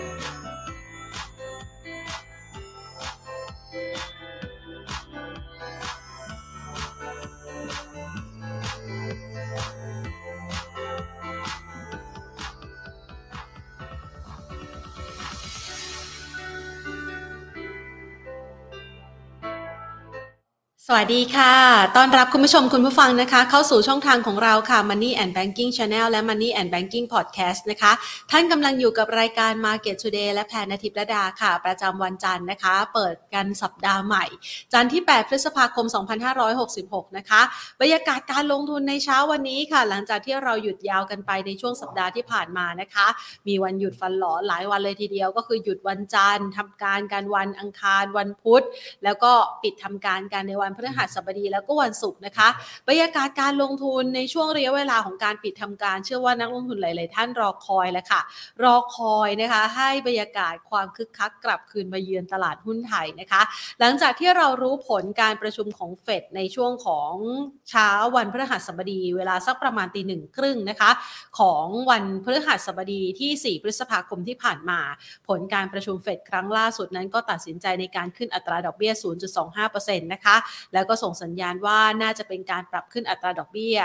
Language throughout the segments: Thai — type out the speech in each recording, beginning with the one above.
Yeah. สวัสดีค่ะ ต้อนรับคุณผู้ชมคุณผู้ฟังนะคะ เข้าสู่ช่องทางของเราค่ะ Money and Banking Channel และ Money and Banking Podcast นะคะ ท่านกำลังอยู่กับรายการ Market Today และแพนนาทิพระดาค่ะ ประจำวันจันทร์นะคะ เปิดกันสัปดาห์ใหม่ จันทร์ที่ 8 พฤษภาคม 2566 นะคะ บรรยากาศการลงทุนในเช้าวันนี้ค่ะ หลังจากที่เราหยุดยาวกันไปในช่วงสัปดาห์ที่ผ่านมานะคะ มีวันหยุดฟันหลอหลายวันเลยทีเดียว ก็คือหยุดวันจันทร์ทำการการวันอังคารวันพุธ แล้วก็ปิดทำการกันในวันฤหัสบดีแล้วก็วันศุกร์นะคะบรรยากาศการลงทุนในช่วงระยะเวลาของการปิดทำการ เชื่อว่านักลงทุนหลาย ๆ ท่านรอคอยแล้วค่ะ รอคอยนะคะ ให้บรรยากาศความคึกคักกลับคืนมาเยือนตลาดหุ้นไทยนะคะ หลังจากที่เรารู้ผลการประชุมของเฟดในช่วงของเช้าวันพฤหัสบดี เวลาสักประมาณตีหนึ่งครึ่งนะคะ ของวันพฤหัสบดีที่ 4 พฤษภาคมที่ผ่านมา ผลการประชุมเฟดครั้งล่าสุดนั้นก็ตัดสินใจในการขึ้นอัตราดอกเบี้ย 0.25%นะคะแล้วก็ส่งสัญญาณว่าน่าจะเป็นการปรับขึ้นอัตราดอกเบี้ย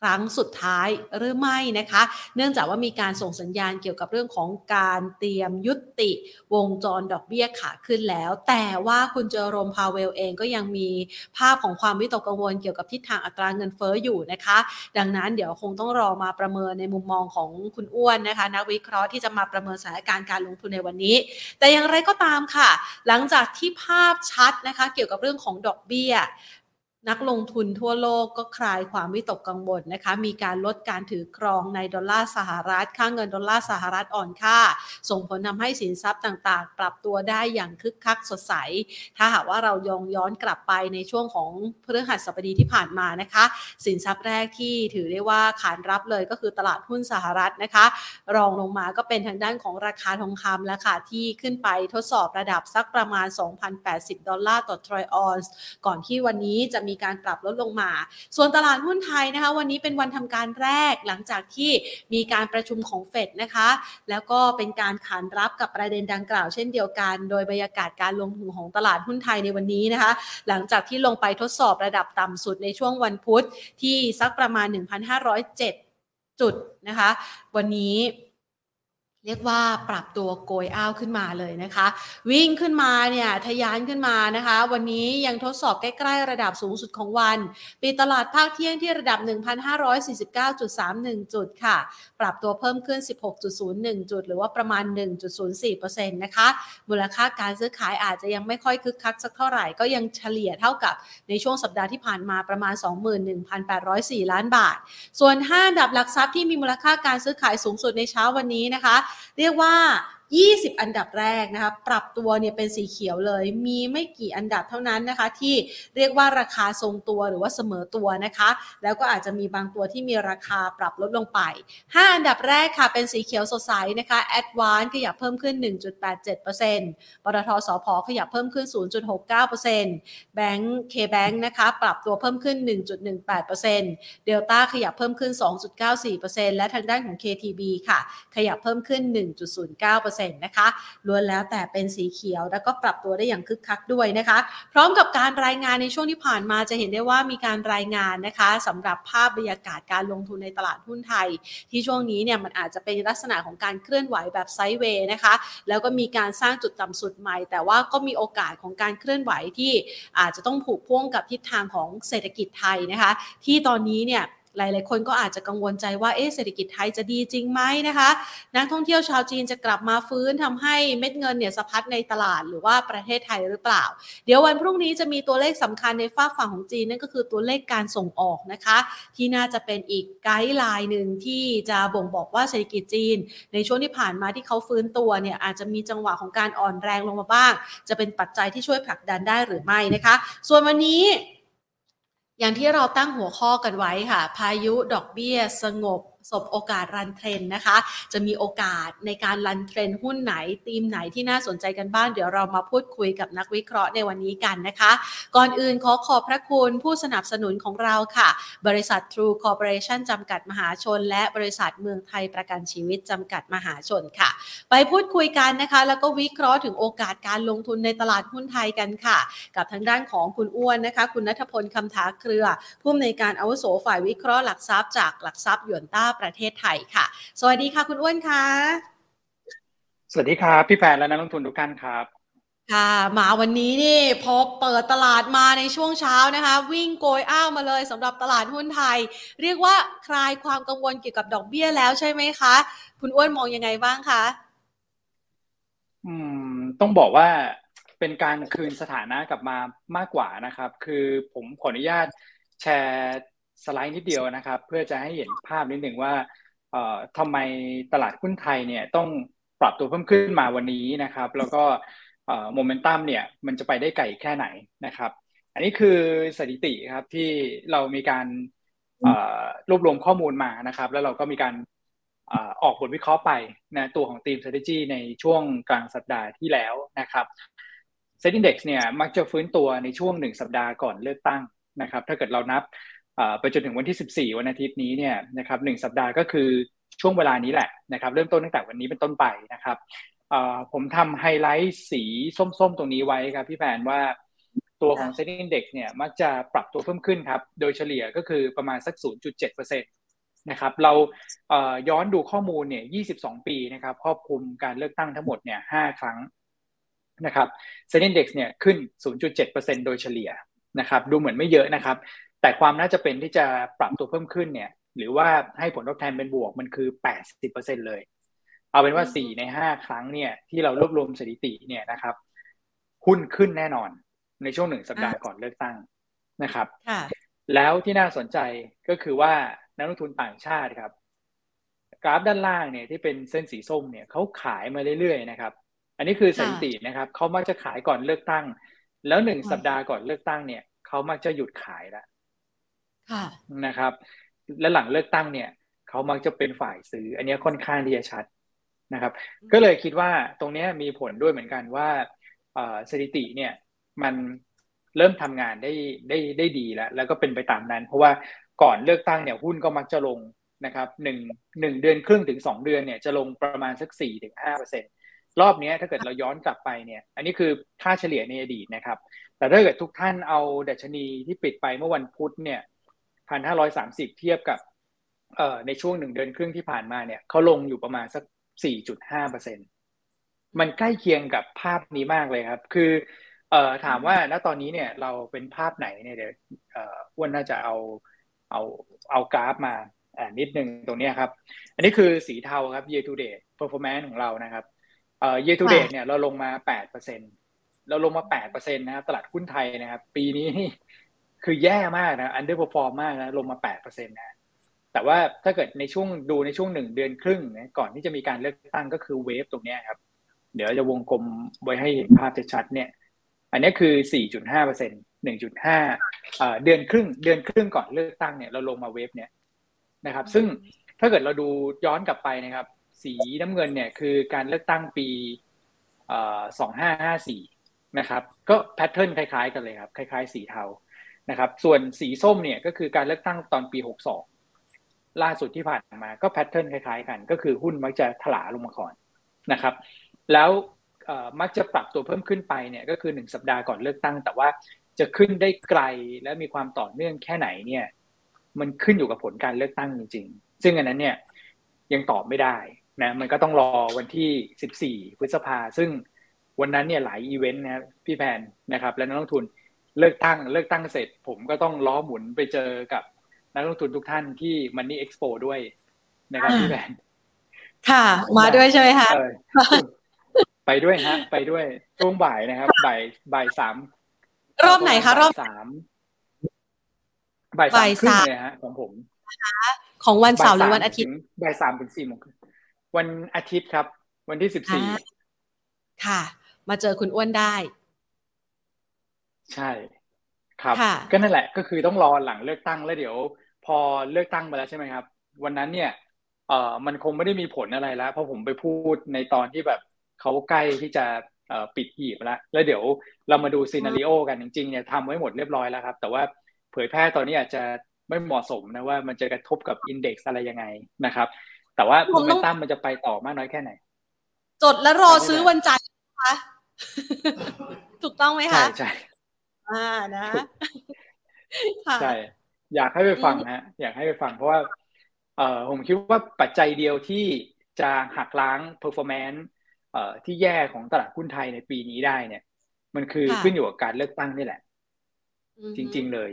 ครั้งสุดท้ายหรือไม่นะคะ เนื่องจากว่ามีการส่งสัญญาณเกี่ยวกับเรื่องของการเตรียมยุติวงจรดอกเบี้ยขาขึ้นแล้ว แต่ว่าคุณเจอโรมพาเวลเองก็ยังมีภาพของความวิตกกังวลเกี่ยวกับทิศทางอัตราเงินเฟ้ออยู่นะคะ ดังนั้นเดี๋ยวคงต้องรอมาประเมินในมุมมองของคุณอ้วนนะคะนักวิเคราะห์ที่จะมาประเมินสถานการณ์การลงทุนในวันนี้ แต่อย่างไรก็ตามค่ะ หลังจากที่ภาพชัดนะคะ เกี่ยวกับเรื่องของดอกเบี้ย นักลงทุนทั่วโลกก็คลายความวิตกกังวลนะคะ มีการลดการถือครองในดอลลาร์สหรัฐ ค่าเงินดอลลาร์สหรัฐอ่อนค่า ส่งผลทำให้สินทรัพย์ต่างๆ ปรับตัวได้อย่างคึกคักสดใส ถ้าหากว่าเรายองย้อนกลับไปในช่วงของพฤหัสบดีที่ผ่านมานะคะ สินทรัพย์แรกที่ถือได้ว่าขานรับเลยก็คือตลาดหุ้นสหรัฐนะคะ รองลงมาก็เป็นทางด้านของราคาทองคำแล้วค่ะที่ขึ้นไปทดสอบระดับสักประมาณ 2,080 ดอลลาร์ต่อทรอยออนซ์ก่อนที่วันนี้จะมีการปรับลดลงมา ส่วนตลาดหุ้นไทยนะคะ วันนี้เป็นวันทำการแรกหลังจากที่มีการประชุมของเฟดนะคะ แล้วก็เป็นการขานรับกับประเด็นดังกล่าวเช่นเดียวกัน โดยบรรยากาศการลงทุนของตลาดหุ้นไทยในวันนี้นะคะ หลังจากที่ลงไปทดสอบระดับต่ำสุดในช่วงวันพุธที่สักประมาณ 1,507 จุดนะคะ วันนี้ เรียกว่าปรับตัวโกยอ้าวขึ้นมาเลยนะคะ วิ่งขึ้นมาเนี่ยทะยานขึ้นมานะคะ วันนี้ยังทดสอบใกล้ๆ ระดับสูงสุดของวันปิดตลาดภาคเที่ยงที่ระดับ 1,549.31 จุดค่ะ ปรับตัวเพิ่มขึ้น 16.01 จุด หรือว่าประมาณ 1.04%นะคะมูลค่าการซื้อขายอาจจะยังไม่ค่อยคึกคักสักเท่าไหร่ก็ยังเฉลี่ยเท่ากับในช่วงสัปดาห์ที่ผ่านมาประมาณ 21,804 ล้านบาท ส่วน 5 ดับหลักทรัพย์ที่มีมูลค่าการซื้อขายสูงสุดในเช้าวันนี้นะคะเรียกว่า 20 อันดับแรกนะคะปรับตัวเนี่ยเป็นสีเขียวเลย มีไม่กี่อันดับเท่านั้นนะคะ ที่เรียกว่าราคาทรงตัวหรือว่าเสมอตัวนะคะ แล้วก็อาจจะมีบางตัวที่มีราคาปรับลดลงไป 5 อันดับแรกค่ะเป็นสีเขียวสดใสนะคะ a d v a n c e ขยับเพิ่มขึ้น 1.87%ปตทสพขยับเพิ่มขึ้น 0.69%แบงก์เคแบงก์นะคะปรับตัวเพิ่มขึ้น 1.18%เดลต้าขยับเพิ่มขึ้น 2.94%และทางด้านของ KTB ค่ะ ขยับเพิ่มขึ้น 1.09%นะคะล้วนแล้วแต่เป็นสีเขียว แล้วก็ปรับตัวได้อย่างคึกคักด้วยนะคะ พร้อมกับการรายงานในช่วงที่ผ่านมาจะเห็นได้ว่ามีการรายงานนะคะสำหรับภาพบรรยากาศการลงทุนในตลาดหุ้นไทย ที่ช่วงนี้เนี่ยมันอาจจะเป็นลักษณะของการเคลื่อนไหวแบบไซด์เวย์นะคะ แล้วก็มีการสร้างจุดต่ำสุดใหม่ แต่ว่าก็มีโอกาสของการเคลื่อนไหวที่อาจจะต้องผูกพ่วงกับทิศทางของเศรษฐกิจไทยนะคะ ที่ตอนนี้เนี่ย หลาย ๆ คนก็อาจจะกังวลใจว่าเอ๊ะเศรษฐกิจไทยจะดีจริงไหมนะคะนักท่องเที่ยวชาวจีนจะกลับมาฟื้นทำให้เม็ดเงินเนี่ยสะพัดในตลาดหรือว่าประเทศไทยหรือเปล่า เดี๋ยววันพรุ่งนี้จะมีตัวเลขสำคัญในฝ้าฝั่งของจีนนั่นก็คือตัวเลขการส่งออกนะคะ ที่น่าจะเป็นอีกไกด์ไลน์หนึ่งที่จะบ่งบอกว่าเศรษฐกิจจีน ในช่วงที่ผ่านมาที่เขาฟื้นตัวเนี่ยอาจจะมีจังหวะของการอ่อนแรงลงมาบ้าง จะเป็นปัจจัยที่ช่วยผลักดันได้หรือไม่นะคะ ส่วนวันนี้ อย่างที่เราตั้งหัวข้อกันไว้ค่ะ พายุดอกเบี้ย สงบ สบโอกาสรันเทรนนะคะ จะมีโอกาสในการรันเทรนหุ้นไหนธีมไหนที่น่าสนใจกันบ้าง เดี๋ยวเรามาพูดคุยกับนักวิเคราะห์ในวันนี้กันนะคะ ก่อนอื่นขอขอบพระคุณผู้สนับสนุนของเราค่ะ บริษัท True Corporation จำกัดมหาชน และบริษัทเมืองไทยประกันชีวิตจำกัดมหาชนค่ะ ไปพูดคุยกันนะคะ แล้วก็วิเคราะห์ถึงโอกาสการลงทุนในตลาดหุ้นไทยกันค่ะ กับทางด้านของคุณอ้วนนะคะ คุณนัทพลคำถาเครือผู้อำนวยการอาวุโสฝ่ายวิเคราะห์หลักทรัพย์จากหลักทรัพย์หยวนต้าประเทศไทยค่ะ สวัสดีค่ะคุณอ้วนค่ะ สวัสดีครับพี่แฟนและนักลงทุนทุกท่านครับค่ะมาวันนี้นี่พอเปิดตลาดมาในช่วงเช้านะคะ วิ่งโกยอ้าวมาเลยสำหรับตลาดหุ้นไทย เรียกว่าคลายความกังวลเกี่ยวกับดอกเบี้ยแล้วใช่ไหมคะ คุณอ้วนมองยังไงบ้างคะอืมต้องบอกว่าเป็นการคืนสถานะกลับมามากกว่านะครับ คือผมขออนุญาตแชร์ สไลด์นิดเดียวนะครับ เพื่อจะให้เห็นภาพนิดหนึ่งว่าเอ่อทำไมตลาดหุ้นไทยเนี่ยต้องปรับตัวเพิ่มขึ้นมาวันนี้นะครับ แล้วก็โมเมนตัมเนี่ยมันจะไปได้ไกลแค่ไหนนะครับ อันนี้คือสถิติครับที่เรามีการรวบรวมข้อมูลมานะครับ แล้วเราก็มีการออกบทวิเคราะห์ไปนะตัวของทีม strategy ในช่วงกลางสัปดาห์ที่แล้วนะครับเซ็นดี x เนี่ยมักจะฟื้นตัวในช่วงหนึ่งสัปดาห์ก่อนเลือกตั้งนะครับ ถ้าเกิดเรานับ ไปจนถึงวันที่ 14 วันอาทิตย์นี้เนี่ยนะครับหนึ่งสัปดาห์ก็คือช่วงเวลานี้แหละนะครับ เริ่มต้นตั้งแต่วันนี้เป็นต้นไปนะครับผมทำไฮไลท์สีส้มๆ ตรงนี้ไว้ครับพี่แพนว่าตัวของเซ็นดี x เด็กเนี่ยมักจะปรับตัวเพิ่มขึ้นครับ โดยเฉลี่ยก็คือประมาณสัก 0.7%นะครับ เราย้อนดูข้อมูลเนี่ย 22 ปีนะครับครอบคลุมการเลือกตั้งทั้งหมดเนี่ย 5 ครั้งนะครับเซ็นดี x เนี่ยขึ้น 0.7%โดยเฉลี่ยนะครับ ดูเหมือนไม่เยอะนะครับ แต่ความน่าจะเป็นที่จะปรับตัวเพิ่มขึ้นเนี่ย หรือว่าให้ผลตอบแทนเป็นบวกมันคือ 80%เลย เอาเป็นว่า 4 ใน 5 ครั้งเนี่ยที่เรารวบรวมสถิติเนี่ยนะครับ หุ้นขึ้นแน่นอนในช่วงหนึ่งสัปดาห์ก่อนเลือกตั้งนะครับแล้วที่น่าสนใจก็คือว่านักลงทุนต่างชาติครับ กราฟด้านล่างเนี่ยที่เป็นเส้นสีส้มเนี่ยเขาขายมาเรื่อยๆนะครับ อันนี้คือสถิตินะครับเขามักจะขายก่อนเลือกตั้ง แล้วหนึ่งสัปดาห์ก่อนเลือกตั้งเนี่ยเขามักจะหยุดขายแล้ว นะครับ และหลังเลือกตั้งเนี่ยเขามักจะเป็นฝ่ายซื้อ อันนี้ค่อนข้างที่จะชัดนะครับ ก็เลยคิดว่าตรงนี้มีผลด้วยเหมือนกันว่าสถิติเนี่ยมันเริ่มทำงานได้ได้ได้ดีแล้ว แล้วก็เป็นไปตามนั้น เพราะว่าก่อนเลือกตั้งเนี่ยหุ้นก็มักจะลงนะครับหนึ่งหนึ่งเดือนครึ่งถึงสองเดือนเนี่ยจะลงประมาณสักสี่ถึงห้าเปอร์เซ็นตรอบนี้ถ้าเกิดเราย้อนกลับไปเนี่ย อันนี้คือค่าเฉลี่ยในอดีตนะครับ แต่ถ้าเกิดทุกท่านเอาดัชนีที่ปิดไปเมื่อวันพุธเนี่ย พันห้าร้อยสามสิบเทียบกับเออในช่วงหนึ่งเดือนครึ่งที่ผ่านมาเนี่ยเขาลงอยู่ประมาณสักสี่จุดห้าเปอร์เซ็นมันใกล้เคียงกับภาพนี้มากเลยครับ คือเออถามว่าณตอนนี้เนี่ยเราเป็นภาพไหนเนี่ยเดี๋ยวอ้วนน่าจะเอาเอาเอากราฟมาอ่านิดนึงตรงนี้ครับ อันนี้คือสีเทาครับ year to date performance ของเรานะครับเอ่อ year to date เนี่ยเราลงมาแปดเปอร์เซ็นเราลงมาแปดเปอร์เซ็นนะครับตลาดหุ้นไทยนะครับ ปีนี้นี่ คือแย่มากนะ underperform มมากนะลงมาแปดเปอร์เซ็นต์นะแต่ว่าถ้าเกิดในช่วงดูในช่วงหนึ่งเดือนครึ่งนะก่อนที่จะมีการเลือกตั้งก็คือ wave ตรงนี้ครับ เดี๋ยวจะวงกลมไว้ให้เห็นภาพชัดๆเนี่ย อันนี้คือ 4.5เปอร์เซ็นต์1.5เดือนครึ่ง เดือนครึ่งก่อนเลือกตั้งเนี่ยเราลงมา wave เนี่ยนะครับ ซึ่งถ้าเกิดเราดูย้อนกลับไปนะครับ สีน้ำเงินเนี่ยคือการเลือกตั้งปี2554นะครับ ก็แพทเทิร์นคล้ายๆกันเลยครับ คล้ายๆ สีเทา นะครับ ส่วนสีส้มเนี่ยก็คือการเลือกตั้งตอนปี 62 ล่าสุดที่ผ่านมาก็แพทเทิร์นคล้ายๆ กัน ก็คือหุ้นมักจะถลาลงมาก่อนนะครับ แล้วมักจะปรับตัวเพิ่มขึ้นไปเนี่ยก็คือ 1 สัปดาห์ก่อนเลือกตั้ง แต่ว่าจะขึ้นได้ไกลและมีความต่อเนื่องแค่ไหนเนี่ย มันขึ้นอยู่กับผลการเลือกตั้งจริง ๆ ซึ่งอันนั้นเนี่ยยังตอบไม่ได้นะมันก็ต้องรอวันที่ 14 พฤษภาซึ่งวันนั้นเนี่ยหลายอีเวนต์นะครับพี่แพนนะครับ และนักลงทุน เลือกตั้งเลือกตั้งเสร็จ ผมก็ต้องล้อหมุนไปเจอกับนักลงทุนทุกท่านที่ Money Expo ด้วยนะครับพี่แพนค่ะ มาด้วยใช่ไหมคะไปด้วยฮะ ไปด้วยช่วงบ่ายนะครับ บ่ายบ่ายสามรอบไหนคะ รอบสามบ่ายสามครึ่งเลยฮะของผมของวันเสาร์หรือวันอาทิตย์บ่ายสามถึงสี่โมงวันอาทิตย์ครับ วันที่สิบสี่ค่ะ มาเจอคุณอ้วนได้ ใช่ ครับ ก็นั่นแหละก็คือต้องรอหลังเลือกตั้งแล้วเดี๋ยว พอเลือกตั้งมาแล้วใช่ไหมครับ วันนั้นเนี่ยเอ่อมันคงไม่ได้มีผลอะไรแล้ว เพราะผมไปพูดในตอนที่แบบเขาใกล้ที่จะปิดหีบแล้วแล้วเดี๋ยวเรามาดูซีนารีโอกันจริงๆเนี่ยทำไว้หมดเรียบร้อยแล้วครับ แต่ว่าเผยแพร่ตอนนี้อาจจะไม่เหมาะสมนะว่ามันจะกระทบกับอินเด็กซ์อะไรยังไงนะครับ แต่ว่าโมเมนตัมมันจะไปต่อมากน้อยแค่ไหน จดแล้วรอซื้อวันจันทร์คะถูกต้องไหมคะใช่ใช่ อ่านะใช่อยากให้ไปฟังฮะอยากให้ไปฟังเพราะว่าเอ่อผมคิดว่าปัจจัยเดียวที่จะหักล้าง performance ที่แย่ของตลาดหุ้นไทยในปีนี้ได้เนี่ย มันคือขึ้นอยู่กับการเลือกตั้งนี่แหละ จริง ๆเลย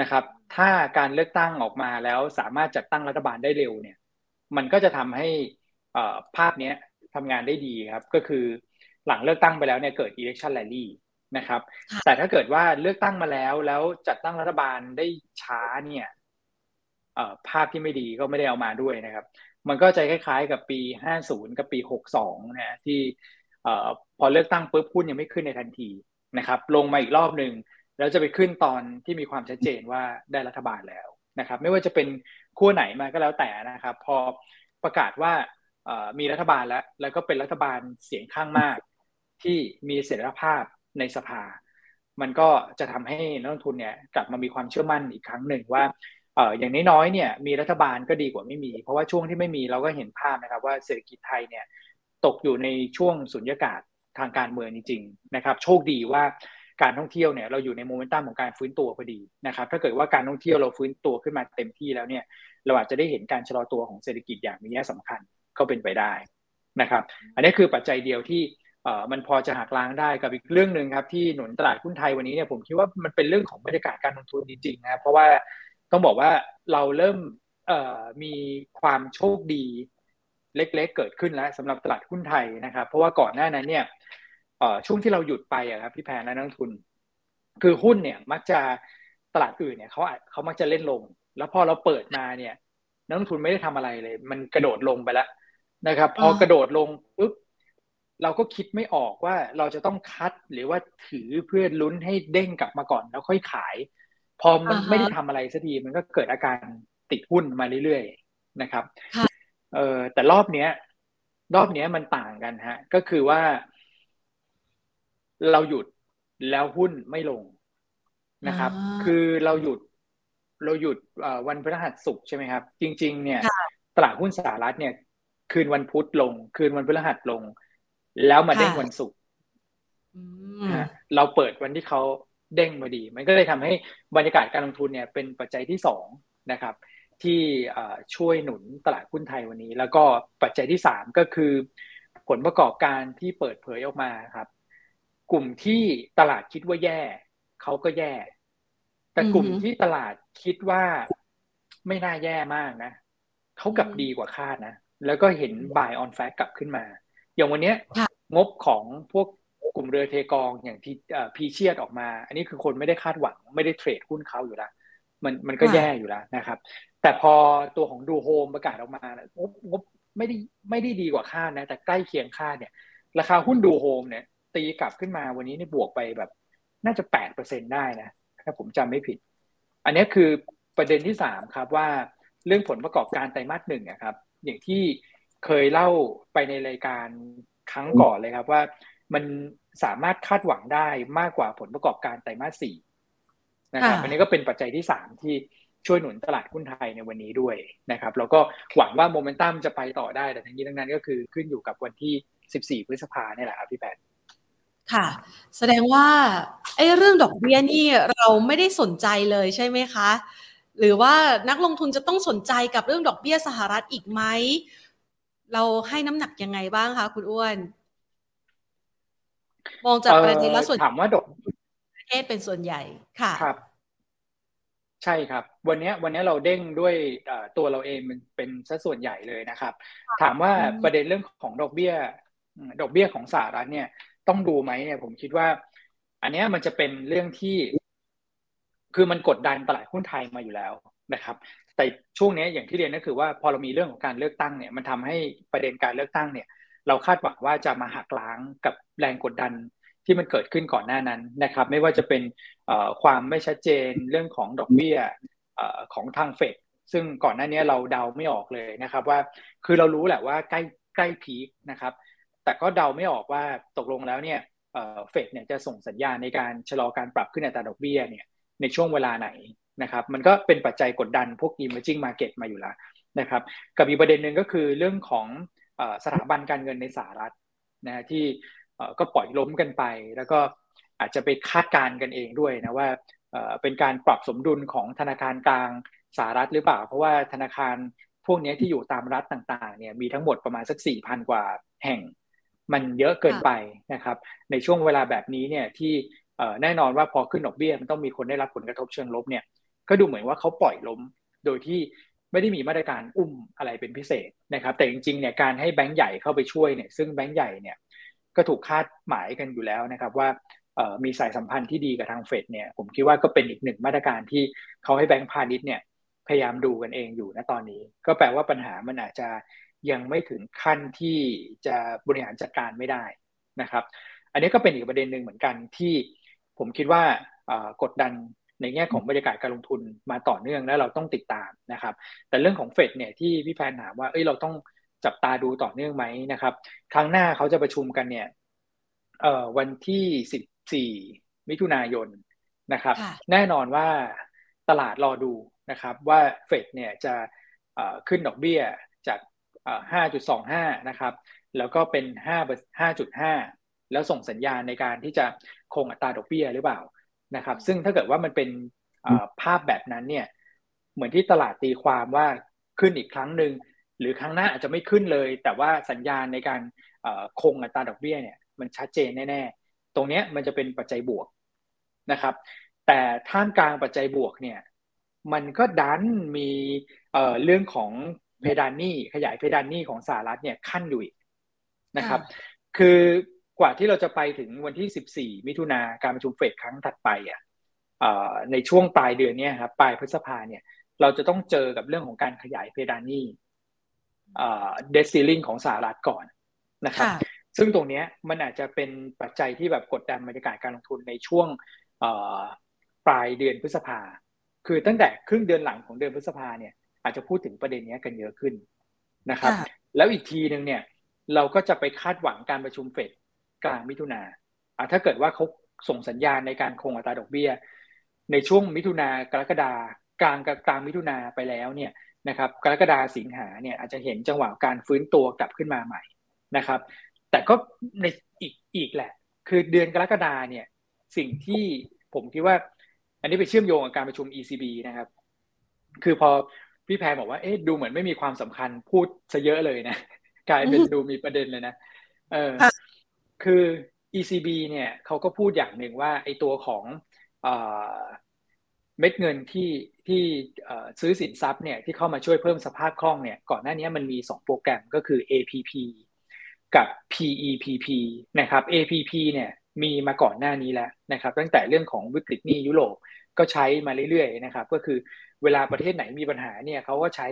นะครับ ถ้าการเลือกตั้งออกมาแล้วสามารถจัดตั้งรัฐบาลได้เร็วเนี่ย มันก็จะทำให้ภาพนี้ทำงานได้ดีครับ ก็คือหลังเลือกตั้งไปแล้วเนี่ยเกิด election rally นะครับ แต่ถ้าเกิดว่าเลือกตั้งมาแล้วแล้วจัดตั้งรัฐบาลได้ช้าเนี่ยภาพที่ไม่ดีก็ไม่ได้เอามาด้วยนะครับ มันก็จะคล้ายๆ กับปี 50 กับปี 62 นะที่พอเลือกตั้งปุ๊บหุ้นยังไม่ขึ้นในทันทีนะครับ ลงมาอีกรอบหนึ่งแล้วจะไปขึ้นตอนที่มีความชัดเจนว่าได้รัฐบาลแล้วนะครับ ไม่ว่าจะเป็นขั้วไหนมาก็แล้วแต่นะครับ พอประกาศว่ามีรัฐบาลแล้ว แล้วก็เป็นรัฐบาลเสียงข้างมาก ที่มีเสถียรภาพ ในสภา มันก็จะทำให้นักลงทุนเนี่ยกลับมามีความเชื่อมั่นอีกครั้งหนึ่งว่าอย่างน้อยๆเนี่ยมีรัฐบาลก็ดีกว่าไม่มี เพราะว่าช่วงที่ไม่มีเราก็เห็นภาพนะครับว่าเศรษฐกิจไทยเนี่ยตกอยู่ในช่วงสุญญากาศทางการเมืองจริงๆนะครับโชคดีว่าการท่องเที่ยวเนี่ยเราอยู่ในโมเมนตัมของการฟื้นตัวพอดีนะครับถ้าเกิดว่าการท่องเที่ยวเราฟื้นตัวขึ้นมาเต็มที่แล้วเนี่ยเราอาจจะได้เห็นการชะลอตัวของเศรษฐกิจอย่างมีนัยสำคัญก็เป็นไปได้นะครับ อันนี้คือปัจจัยเดียวที่ มันพอจะหักล้างได้กับอีกเรื่องหนึ่งครับที่หนุนตลาดหุ้นไทยวันนี้เนี่ยผมคิดว่ามันเป็นเรื่องของบรรยากาศการลงทุนจริงๆนะเพราะว่าต้องบอกว่าเราเริ่มมีความโชคดีเล็กๆ เกิดขึ้นแล้วสำหรับตลาดหุ้นไทยนะครับ เพราะว่าก่อนหน้านั้นเนี่ยช่วงที่เราหยุดไปอะครับพี่แพนและนักทุน คือหุ้นเนี่ยมักจะตลาดอื่นเนี่ยเขาเขามักจะเล่นลง แล้วพอเราเปิดมาเนี่ยนักทุนไม่ได้ทำอะไรเลย มันกระโดดลงไปแล้วนะครับ พอกระโดดลงปุ๊บ เราก็คิดไม่ออกว่าเราจะต้องคัดหรือว่าถือเพื่อลุ้นให้เด้งกลับมาก่อนแล้วค่อยขาย พอมันไม่ได้ทำอะไรสักทีมันก็เกิดอาการติดหุ้นมาเรื่อยๆนะครับเออแต่รอบเนี้ย รอบเนี้ยมันต่างกันฮะ ก็คือว่า เราหยุดแล้วหุ้นไม่ลงนะครับ คือเราหยุดเราหยุดวันพฤหัสศุกร์ใช่ไหมครับ จริง ๆ เนี่ย ตลาดหุ้นสหรัฐเนี่ย คืนวันพุธลง คืนวันพฤหัสลง แล้วมาเด้งวันศุกร์เราเปิดวันที่เขาเด้งมาดี มันก็เลยทำให้บรรยากาศการลงทุนเนี่ยเป็นปัจจัยที่สองนะครับ ที่ช่วยหนุนตลาดหุ้นไทยวันนี้ แล้วก็ปัจจัยที่สามก็คือ ผลประกอบการที่เปิดเผยออกมาครับ กลุ่มที่ตลาดคิดว่าแย่เขาก็แย่ แต่กลุ่มที่ตลาดคิดว่าไม่น่าแย่มากนะเขากลับดีกว่าคาดนะ แล้วก็เห็น buy on fact กลับขึ้นมา อย่างวันนี้งบของพวกกลุ่มเรือเทกองอย่างที่พีเชียดออกมา อันนี้คือคนไม่ได้คาดหวังไม่ได้เทรดหุ้นเขาอยู่แล้วมันมันก็แย่อยู่แล้วนะครับ แต่พอตัวของดูโฮมประกาศออกมางบงบไม่ได้ไม่ได้ดีกว่าคาดนะ แต่ใกล้เคียงคาดเนี่ย ราคาหุ้นดูโฮมเนี่ย ตีกลับขึ้นมาวันนี้นี่บวกไปแบบ น่าจะแปดเปอร์เซ็นได้นะ ถ้าผมจำไม่ผิด อันนี้คือประเด็นที่สามครับว่าเรื่องผลประกอบการไตรมาสหนึ่งนะครับ อย่างที่ เคยเล่าไปในรายการครั้งก่อนเลยครับว่ามันสามารถคาดหวังได้มากกว่าผลประกอบการไตรมาสสี่นะครับอันนี้ก็เป็นปัจจัยที่สามที่ช่วยหนุนตลาดหุ้นไทยในวันนี้ด้วยนะครับ แล้วก็หวังว่าโมเมนตัมจะไปต่อได้แต่ทั้งนี้ทั้งนั้นก็คือขึ้นอยู่กับวันที่ 14 พฤษภาเนี่ยแหละครับพี่แปดค่ะ แสดงว่าไอ้เรื่องดอกเบี้ยนี่เราไม่ได้สนใจเลยใช่ไหมคะ หรือว่านักลงทุนจะต้องสนใจกับเรื่องดอกเบี้ยสหรัฐอีกไหม เราให้น้ำหนักยังไงบ้างคะคุณอ้วน มองจากประเด็นแล้วส่วนถามว่าดอกประเทศเป็นส่วนใหญ่ค่ะครับ ใช่ครับ วันนี้วันนี้เราเด้งด้วยตัวเราเองเป็นสัดส่วนใหญ่เลยนะครับ ถามว่าประเด็นเรื่องของดอกเบี้ย ดอกเบี้ยของสหรัฐเนี่ย ต้องดูไหมเนี่ย ผมคิดว่า อันนี้มันจะเป็นเรื่องที่ คือมันกดดันตลาดหุ้นไทยมาอยู่แล้วนะครับ แต่ช่วงนี้อย่างที่เรียนก็คือว่าพอเรามีเรื่องของการเลือกตั้งเนี่ยมันทำให้ประเด็นการเลือกตั้งเนี่ย เราคาดหวังว่าจะมาหักล้างกับแรงกดดันที่มันเกิดขึ้นก่อนหน้านั้นนะครับ ไม่ว่าจะเป็นความไม่ชัดเจนเรื่องของดอกเบี้ยของทางเฟดซึ่งก่อนหน้านี้เราเดาไม่ออกเลยนะครับ ว่าคือเรารู้แหละว่าใกล้ใกล้พีคนะครับ แต่ก็เดาไม่ออกว่าตกลงแล้วเนี่ยเฟดเนี่ยจะส่งสัญญาณในการชะลอการปรับขึ้นอัตราดอกเบี้ยเนี่ยในช่วงเวลาไหน นะครับมันก็เป็นปัจจัยกดดันพวก emerging market มาอยู่แล้วนะครับกับอีกประเด็นหนึ่งก็คือเรื่องของสถาบันการเงินในสหรัฐนะที่ก็ปล่อยล้มกันไป แล้วก็อาจจะไปคาดการณ์กันเองด้วยนะว่าเป็นการปรับสมดุลของธนาคารกลางสหรัฐหรือเปล่า เพราะว่าธนาคารพวกนี้ที่อยู่ตามรัฐต่างๆเนี่ยมีทั้งหมดประมาณสักสี่พันกว่าแห่ง มันเยอะเกินไปนะครับในช่วงเวลาแบบนี้เนี่ยที่แน่นอนว่าพอขึ้นดอกเบี้ยมันต้องมีคนได้รับผลกระทบเชิงลบเนี่ย ก็ดูเหมือนว่าเขาปล่อยล้มโดยที่ไม่ได้มีมาตรการอุ้มอะไรเป็นพิเศษนะครับ แต่จริงๆเนี่ยการให้แบงก์ใหญ่เข้าไปช่วยเนี่ยซึ่งแบงก์ใหญ่เนี่ยก็ถูกคาดหมายกันอยู่แล้วนะครับว่ามีสายสัมพันธ์ที่ดีกับทางเฟดเนี่ยผมคิดว่าก็เป็นอีกหนึ่งมาตรการที่เขาให้แบงก์พาณิชย์เนี่ยพยายามดูกันเองอยู่นะตอนนี้ ก็แปลว่าปัญหามันอาจจะยังไม่ถึงขั้นที่จะบริหารจัดการไม่ได้นะครับ อันนี้ก็เป็นอีกประเด็นหนึ่งเหมือนกันที่ผมคิดว่ากดดัน ในแง่ของบรรยากาศการลงทุนมาต่อเนื่องแล้วเราต้องติดตามนะครับ แต่เรื่องของเฟดเนี่ยที่พี่แพนถามว่าเอ้ยเราต้องจับตาดูต่อเนื่องไหมนะครับ ครั้งหน้าเขาจะประชุมกันเนี่ยเอ่อวันที่สิบสี่มิถุนายนนะครับ แน่นอนว่าตลาดรอดูนะครับว่าเฟดเนี่ยจะขึ้นดอกเบี้ยจาก 5.25 นะครับ แล้วก็เป็น 5 5.5แล้วส่งสัญญาณในการที่จะคงอัตราดอกเบี้ยหรือเปล่า นะครับ ซึ่งถ้าเกิดว่ามันเป็นภาพแบบนั้นเนี่ย เหมือนที่ตลาดตีความว่าขึ้นอีกครั้งหนึ่งหรือครั้งหน้าอาจจะไม่ขึ้นเลย แต่ว่าสัญญาณในการคงอัตราดอกเบี้ยเนี่ยมันชัดเจนแน่ ๆ ตรงนี้มันจะเป็นปัจจัยบวกนะครับ แต่ท่ามกลางปัจจัยบวกเนี่ย มันก็ดันมีเเรื่องของเพดานหนี้ขยายเพดานหนี้ของสหรัฐเนี่ยขั้นอยู่อีกนะครับ คือ กว่าที่เราจะไปถึงวันที่ 14 มิถุนาการประชุมเฟดครั้งถัดไปอะในช่วงปลายเดือนนี้ครับปลายพฤษภาเนี่ย เราจะต้องเจอกับเรื่องของการขยายเพดานหนี้เดซิลิงของสหรัฐก่อนนะครับ ซึ่งตรงนี้มันอาจจะเป็นปัจจัยที่แบบกดดันบรรยากาศการลงทุนในช่วงปลายเดือนพฤษภา คือตั้งแต่ครึ่งเดือนหลังของเดือนพฤษภาเนี่ย อาจจะพูดถึงประเด็นนี้กันเยอะขึ้นนะครับ แล้วอีกทีหนึ่งเนี่ย เราก็จะไปคาดหวังการประชุมเฟด กลางมิถุนาถ้าเกิดว่าเขาส่งสัญญาณในการคงอัตราดอกเบี้ย ในช่วงมิถุนากรกฎากลางกลางมิถุนาไปแล้วเนี่ยนะครับกรกฎาสิงหาเนี่ยอาจจะเห็นจังหวะการฟื้นตัวกลับขึ้นมาใหม่นะครับ แต่ก็ในอีกอีกแหละ คือเดือนกรกฎาเนี่ยสิ่งที่ผมคิดว่า อันนี้ไปเชื่อมโยงกับการประชุม ECB นะครับ คือพอพี่แพรบอกว่าเอ๊ะดูเหมือนไม่มีความสำคัญพูดซะเยอะเลยนะ กลายเป็นดูมีประเด็นเลยนะเออ คือ ECB เนี่ยเขาก็พูดอย่างหนึ่งว่าไอ้ตัวของเม็ดเงินที่ที่ซื้อสินทรัพย์เนี่ยที่เข้ามาช่วยเพิ่มสภาพคล่องเนี่ยก่อนหน้านี้มันมี 2 โปรแกรมก็คือ APP กับ PEPP นะครับ APP เนี่ยมีมาก่อนหน้านี้แล้วนะครับ ตั้งแต่เรื่องของวิกฤตหนี้ยุโรปก็ใช้มาเรื่อยๆนะครับก็คือเวลาประเทศไหนมีปัญหาเนี่ยเขาก็ใช้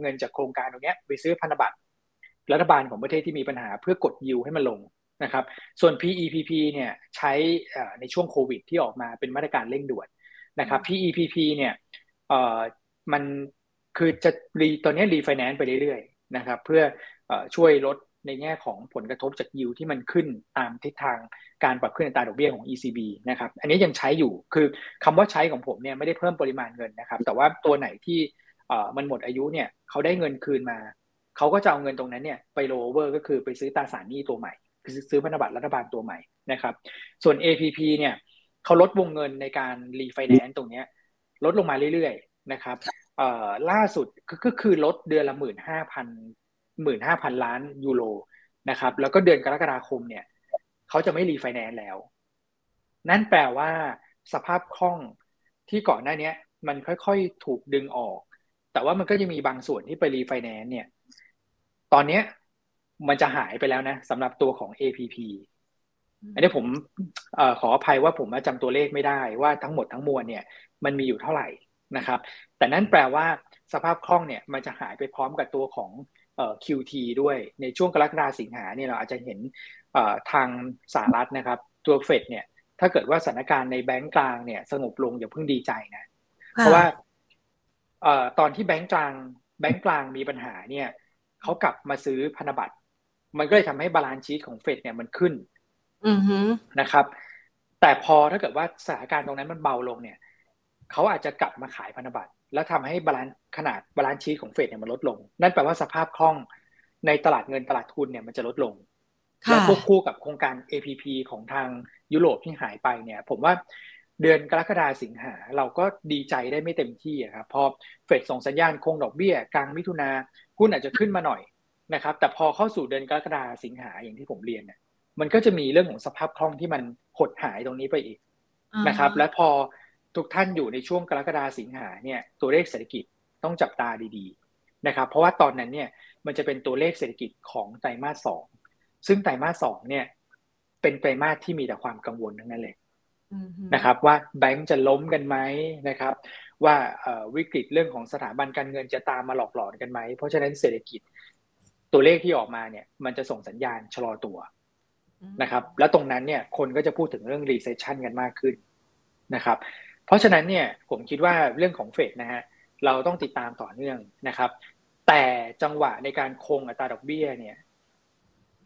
เงินจากโครงการตรงนี้ไปซื้อพันธบัตรรัฐบาลของประเทศที่มีปัญหาเพื่อกดยิวให้มันลง นะครับ ส่วน PEPP เนี่ยใช้ในช่วงโควิดที่ออกมาเป็นมาตรการเร่งด่วนนะครับ PEPP เนี่ยมันคือจะรีตอนนี้รีไฟแนนซ์ไปเรื่อยๆนะครับเพื่อช่วยลดในแง่ของผลกระทบจากยิวที่มันขึ้นตามทิศทางการปรับขึ้นอัตราดอกเบี้ยของ ECB นะครับ อันนี้ยังใช้อยู่ คือคำว่าใช้ของผมเนี่ยไม่ได้เพิ่มปริมาณเงินนะครับ แต่ว่าตัวไหนที่มันหมดอายุเนี่ยเขาได้เงินคืนมา เขาก็จะเอาเงินตรงนั้นเนี่ยไปโลเวอร์ก็คือไปซื้อตราสารหนี้ตัวใหม่ ซื้อพันธบัตรรัฐบาลตัวใหม่นะครับ ส่วน APP เนี่ยเขาลดวงเงินในการรีไฟแนนซ์ตรงนี้ลดลงมาเรื่อยๆนะครับล่าสุดก็คือลดเดือนละหมื่นห้าพันหมื่นห้าพันล้านยูโรนะครับ แล้วก็เดือนกรกฎาคมเนี่ยเขาจะไม่รีไฟแนนซ์แล้ว นั่นแปลว่าสภาพคล่องที่ก่อนหน้านี้มันค่อยๆถูกดึงออก แต่ว่ามันก็ยังมีบางส่วนที่ไปรีไฟแนนซ์เนี่ย ตอนนี้ มันจะหายไปแล้วนะสำหรับตัวของ APP อันนี้ผมอขออภัยว่าผมจำตัวเลขไม่ได้ว่าทั้งหมดทั้งมวลเนี่ยมันมีอยู่เท่าไหร่นะครับ แต่นั่นแปลว่าสภาพคล่องเนี่ยมันจะหายไปพร้อมกับตัวของ QT ด้วยในช่วงกรกฎาสิงหาเนี่ยเราอาจจะเห็นทางสหรัฐนะครับตัวเฟดเนี่ยถ้าเกิดว่าสถานการณ์ในแบงก์กลางเนี่ยสงบลงอย่าเพิ่งดีใจนะ เพราะว่าตอนที่แบงก์กลางแบงก์กลางมีปัญหาเนี่ยเขากลับมาซื้อพันธบัตร มันก็เลยทำให้ balance sheet ของเฟดเนี่ยมันขึ้นนะครับ แต่พอถ้าเกิดว่าสถานการณ์ตรงนั้นมันเบาลงเนี่ยเขาอาจจะกลับมาขายพันธบัตรแล้วทำให้ balance ขนาด balance sheet ของเฟดเนี่ยมันลดลง นั่นแปลว่าสภาพคล่องในตลาดเงินตลาดทุนเนี่ยมันจะลดลงแล้วควบคู่กับโครงการ APP ของทางยุโรปที่หายไปเนี่ย ผมว่าเดือนกรกฎาสิงหาเราก็ดีใจได้ไม่เต็มที่ครับพอเฟดส่งสัญญาณคงดอกเบี้ย กลางมิถุนาหุ้นอาจจะขึ้นมาหน่อย นะครับ แต่พอเข้าสู่เดือนกรกฎาสิงหาอย่างที่ผมเรียนเนี่ยมันก็จะมีเรื่องของสภาพคล่องที่มันหดหายตรงนี้ไปอีกนะครับ และพอทุกท่านอยู่ในช่วงกรกฎาสิงหาเนี่ยตัวเลขเศรษฐกิจต้องจับตาดีๆนะครับ เพราะว่าตอนนั้นเนี่ยมันจะเป็นตัวเลขเศรษฐกิจของไตรมาสสองซึ่งไตรมาสสองเนี่ย เป็นไตรมาสที่มีแต่ความกังวลทั้งนั้นเลยนะครับ ว่าแบงก์จะล้มกันไหมนะครับ ว่าวิกฤตเรื่องของสถาบันการเงินจะตามมาหลอกหลอนกันไหมเพราะฉะนั้นเศรษฐกิจ ตัวเลขที่ออกมาเนี่ย มันจะส่งสัญญาณชะลอตัวนะครับ แล้วตรงนั้นเนี่ยคนก็จะพูดถึงเรื่อง recession กันมากขึ้นนะครับ เพราะฉะนั้นเนี่ยผมคิดว่าเรื่องของเฟดนะฮะเราต้องติดตามต่อเนื่องนะครับ แต่จังหวะในการคงอัตราดอกเบี้ยเนี่ย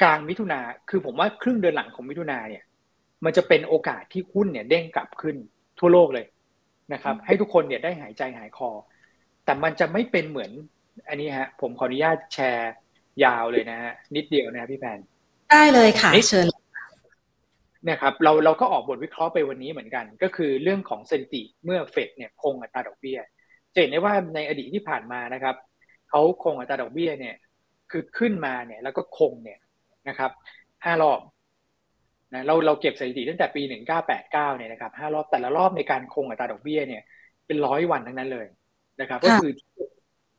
กลางมิถุนาคือผมว่าครึ่งเดือนหลังของมิถุนาเนี่ย มันจะเป็นโอกาสที่หุ้นเนี่ยเด้งกลับขึ้นทั่วโลกเลยนะครับ ให้ทุกคนเนี่ยได้หายใจหายคอ แต่มันจะไม่เป็นเหมือน อันนี้ฮะผมขออนุญาตแชร์ ยาวเลยนะฮะนิดเดียวนะพี่แพนได้เลยค่ะเชิญเนี่ยครับเราเราก็ออกบทวิเคราะห์ไปวันนี้เหมือนกัน ก็คือเรื่องของเซนติเมื่อเฟดเนี่ยคงอัตราดอกเบี้ยจะเห็นได้ว่าในอดีตที่ผ่านมานะครับเขาคงอัตราดอกเบี้ยเนี่ย คือขึ้นมาเนี่ย แล้วก็คงเนี่ยนะครับห้ารอบนะเราเราเก็บสถิติตั้งแต่ปีหนึ่งเก้าแปดเก้าเนี่ยนะครับห้ารอบแต่ละรอบในการคงอัตราดอกเบี้ยเนี่ย เป็นร้อยวันทั้งนั้นเลยนะครับ ก็คือ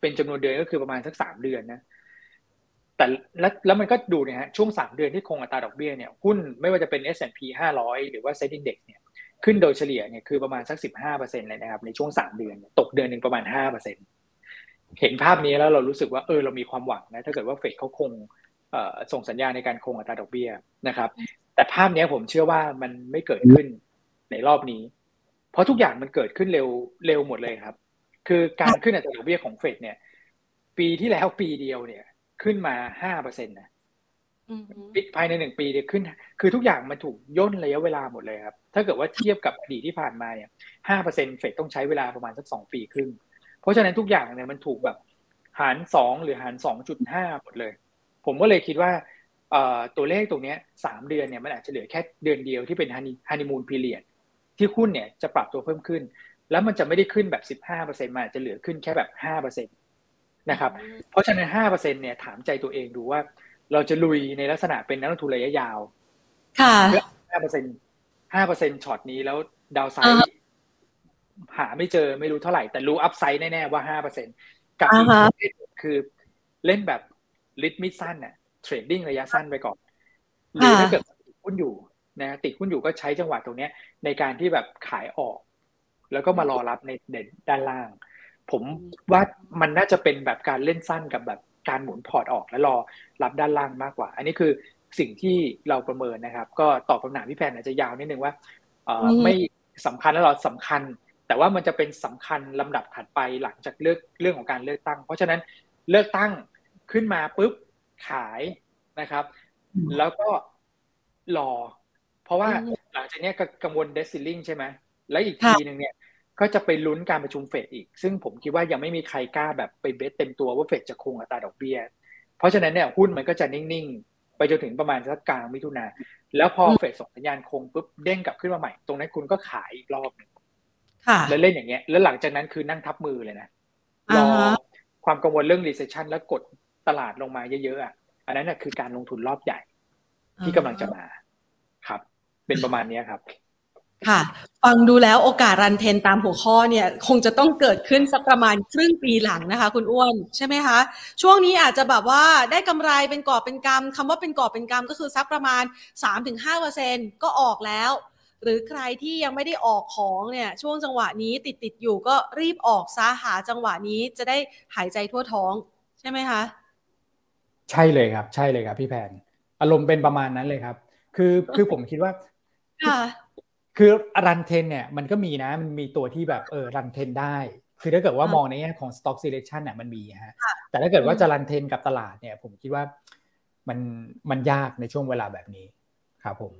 เป็นจำนวนเดือนก็คือประมาณสักสามเดือนนะ แต่แล้วแล้วมันก็ดูเนี่ยฮะช่วงสามเดือนที่คงอัตราดอกเบี้ยเนี่ยหุ้นไม่ว่าจะเป็น S&P 500 หรือว่าเซ็นดิ้งเด็กเนี่ยขึ้นโดยเฉลี่ยเนี่ยคือประมาณสักสิบห้าเปอร์เซ็นต์เลยนะครับในช่วงสามเดือน ตกเดือนหนึ่งประมาณห้าเปอร์เซ็นต์เห็นภาพนี้แล้วเรารู้สึกว่าเออเรามีความหวังนะถ้าเกิดว่าเฟดเขาคงส่งสัญญาในการคงอัตราดอกเบี้ยนะครับ แต่ภาพนี้ผมเชื่อว่ามันไม่เกิดขึ้นในรอบนี้ เพราะทุกอย่างมันเกิดขึ้นเร็วเร็วหมดเลยครับ คือการขึ้นอัตราดอกเบี้ยของเฟดเนี่ย ปีที่แล้วปีเดียวเนี่ย ขึ้นมาห้าเปอร์เซ็นต์นะภายในหนึ่งปีเนี่ยขึ้น คือทุกอย่างมันถูกย่นระยะเวลาหมดเลยครับ ถ้าเกิดว่าเทียบกับอดีตที่ผ่านมาเนี่ยห้าเปอร์เซ็นต์เฟดต้องใช้เวลาประมาณสักสองปีครึ่ง เพราะฉะนั้นทุกอย่างเนี่ยมันถูกแบบหารสองหรือหารสองจุดห้าหมดเลย ผมก็เลยคิดว่าตัวเลขตรงนี้สามเดือนเนี่ยมันอาจจะเหลือแค่เดือนเดียวที่เป็น honeymoon period ที่หุ้นเนี่ยจะปรับตัวเพิ่มขึ้น แล้วมันจะไม่ได้ขึ้นแบบสิบห้าเปอร์เซ็นต์มันอาจจะเหลือขึ้นแค่แบบห้าเปอร์เซ็นต์ นะครับ เพราะฉะนั้นห้าเปอร์เซ็นต์เนี่ยถามใจตัวเองดูว่า เราจะลุยในลักษณะเป็นนักลงทุนระยะยาว ค่ะห้าเปอร์เซ็นต์ห้าเปอร์เซ็นต์ช็อตนี้แล้ว downsideหาไม่เจอไม่รู้เท่าไหร่ แต่รู้ upside แน่ๆว่าห้าเปอร์เซ็นต์กับอีกคือเล่นแบบ limit สั้นเนี่ย trading ระยะสั้นไปก่อนหรือถ้าเกิดติดหุ้นอยู่นะติดหุ้นอยู่ก็ใช้จังหวะตรงนี้ในการที่แบบขายออก แล้วก็มารอรับในเด่นด้านล่าง ผมว่ามันน่าจะเป็นแบบการเล่นสั้นกับแบบการหมุนพอร์ตออกแล้วรอรับด้านล่างมากกว่า อันนี้คือสิ่งที่เราประเมินนะครับ ก็ตอบคำถามพี่แพนอาจจะยาวนิดนึงว่าเออไม่สำคัญแล้วเราสำคัญ แต่ว่ามันจะเป็นสำคัญลำดับถัดไปหลังจากเลือกเรื่องของการเลือกตั้ง เพราะฉะนั้นเลือกตั้งขึ้นมาปุ๊บขายนะครับ แล้วก็รอ เพราะว่าหลังจากนี้กังวลเดซิลลิงใช่ไหมแล้วอีกทีหนึ่งเนี่ย ก็จะไปลุ้นการประชุมเฟดอีก ซึ่งผมคิดว่ายังไม่มีใครกล้าแบบไปเบสเต็มตัวว่าเฟดจะคงอัตราดอกเบี้ย เพราะฉะนั้นเนี่ยหุ้นมันก็จะนิ่งๆ ไปจนถึงประมาณสักกลางมิถุนาแล้วพอเฟดส่งสัญญาณคงปุ๊บเด้งกลับขึ้นมาใหม่ ตรงนั้นคุณก็ขายอีกรอบหนึ่งแล้วเล่นอย่างเงี้ย แล้วหลังจากนั้นคือนั่งทับมือเลยนะรอความกังวลเรื่อง recession แล้วกดตลาดลงมาเยอะๆอะ อันนั้นน่ะคือการลงทุนรอบใหญ่ที่กำลังจะมาครับ เป็นประมาณนี้ครับ ค่ะ ฟังดูแล้วโอกาสรันเทนตามหัวข้อเนี่ย คงจะต้องเกิดขึ้นสักประมาณครึ่งปีหลังนะคะ คุณอ้วนใช่ไหมคะ ช่วงนี้อาจจะแบบว่าได้กำไรเป็นกอบเป็นกำคำว่าเป็นกอบเป็นกำก็คือสักประมาณ 3-5%ก็ออกแล้ว หรือใครที่ยังไม่ได้ออกของเนี่ย ช่วงจังหวะนี้ติดติดอยู่ก็รีบออกซะหาจังหวะนี้จะได้หายใจทั่วท้อง ใช่ไหมคะ ใช่เลยครับ ใช่เลยครับ พี่แพนอารมณ์เป็นประมาณนั้นเลยครับ คือคือผมคิดว่า คือรันเทนเนี่ยมันก็มีนะ มันมีตัวที่แบบเออรันเทนได้ คือถ้าเกิดว่ามองในแง่ของ stock selection เนี่ยมันมีฮะแต่ถ้าเกิดว่าจะรันเทนกับตลาดเนี่ย ผมคิดว่ามันมันยากในช่วงเวลาแบบนี้ครับผม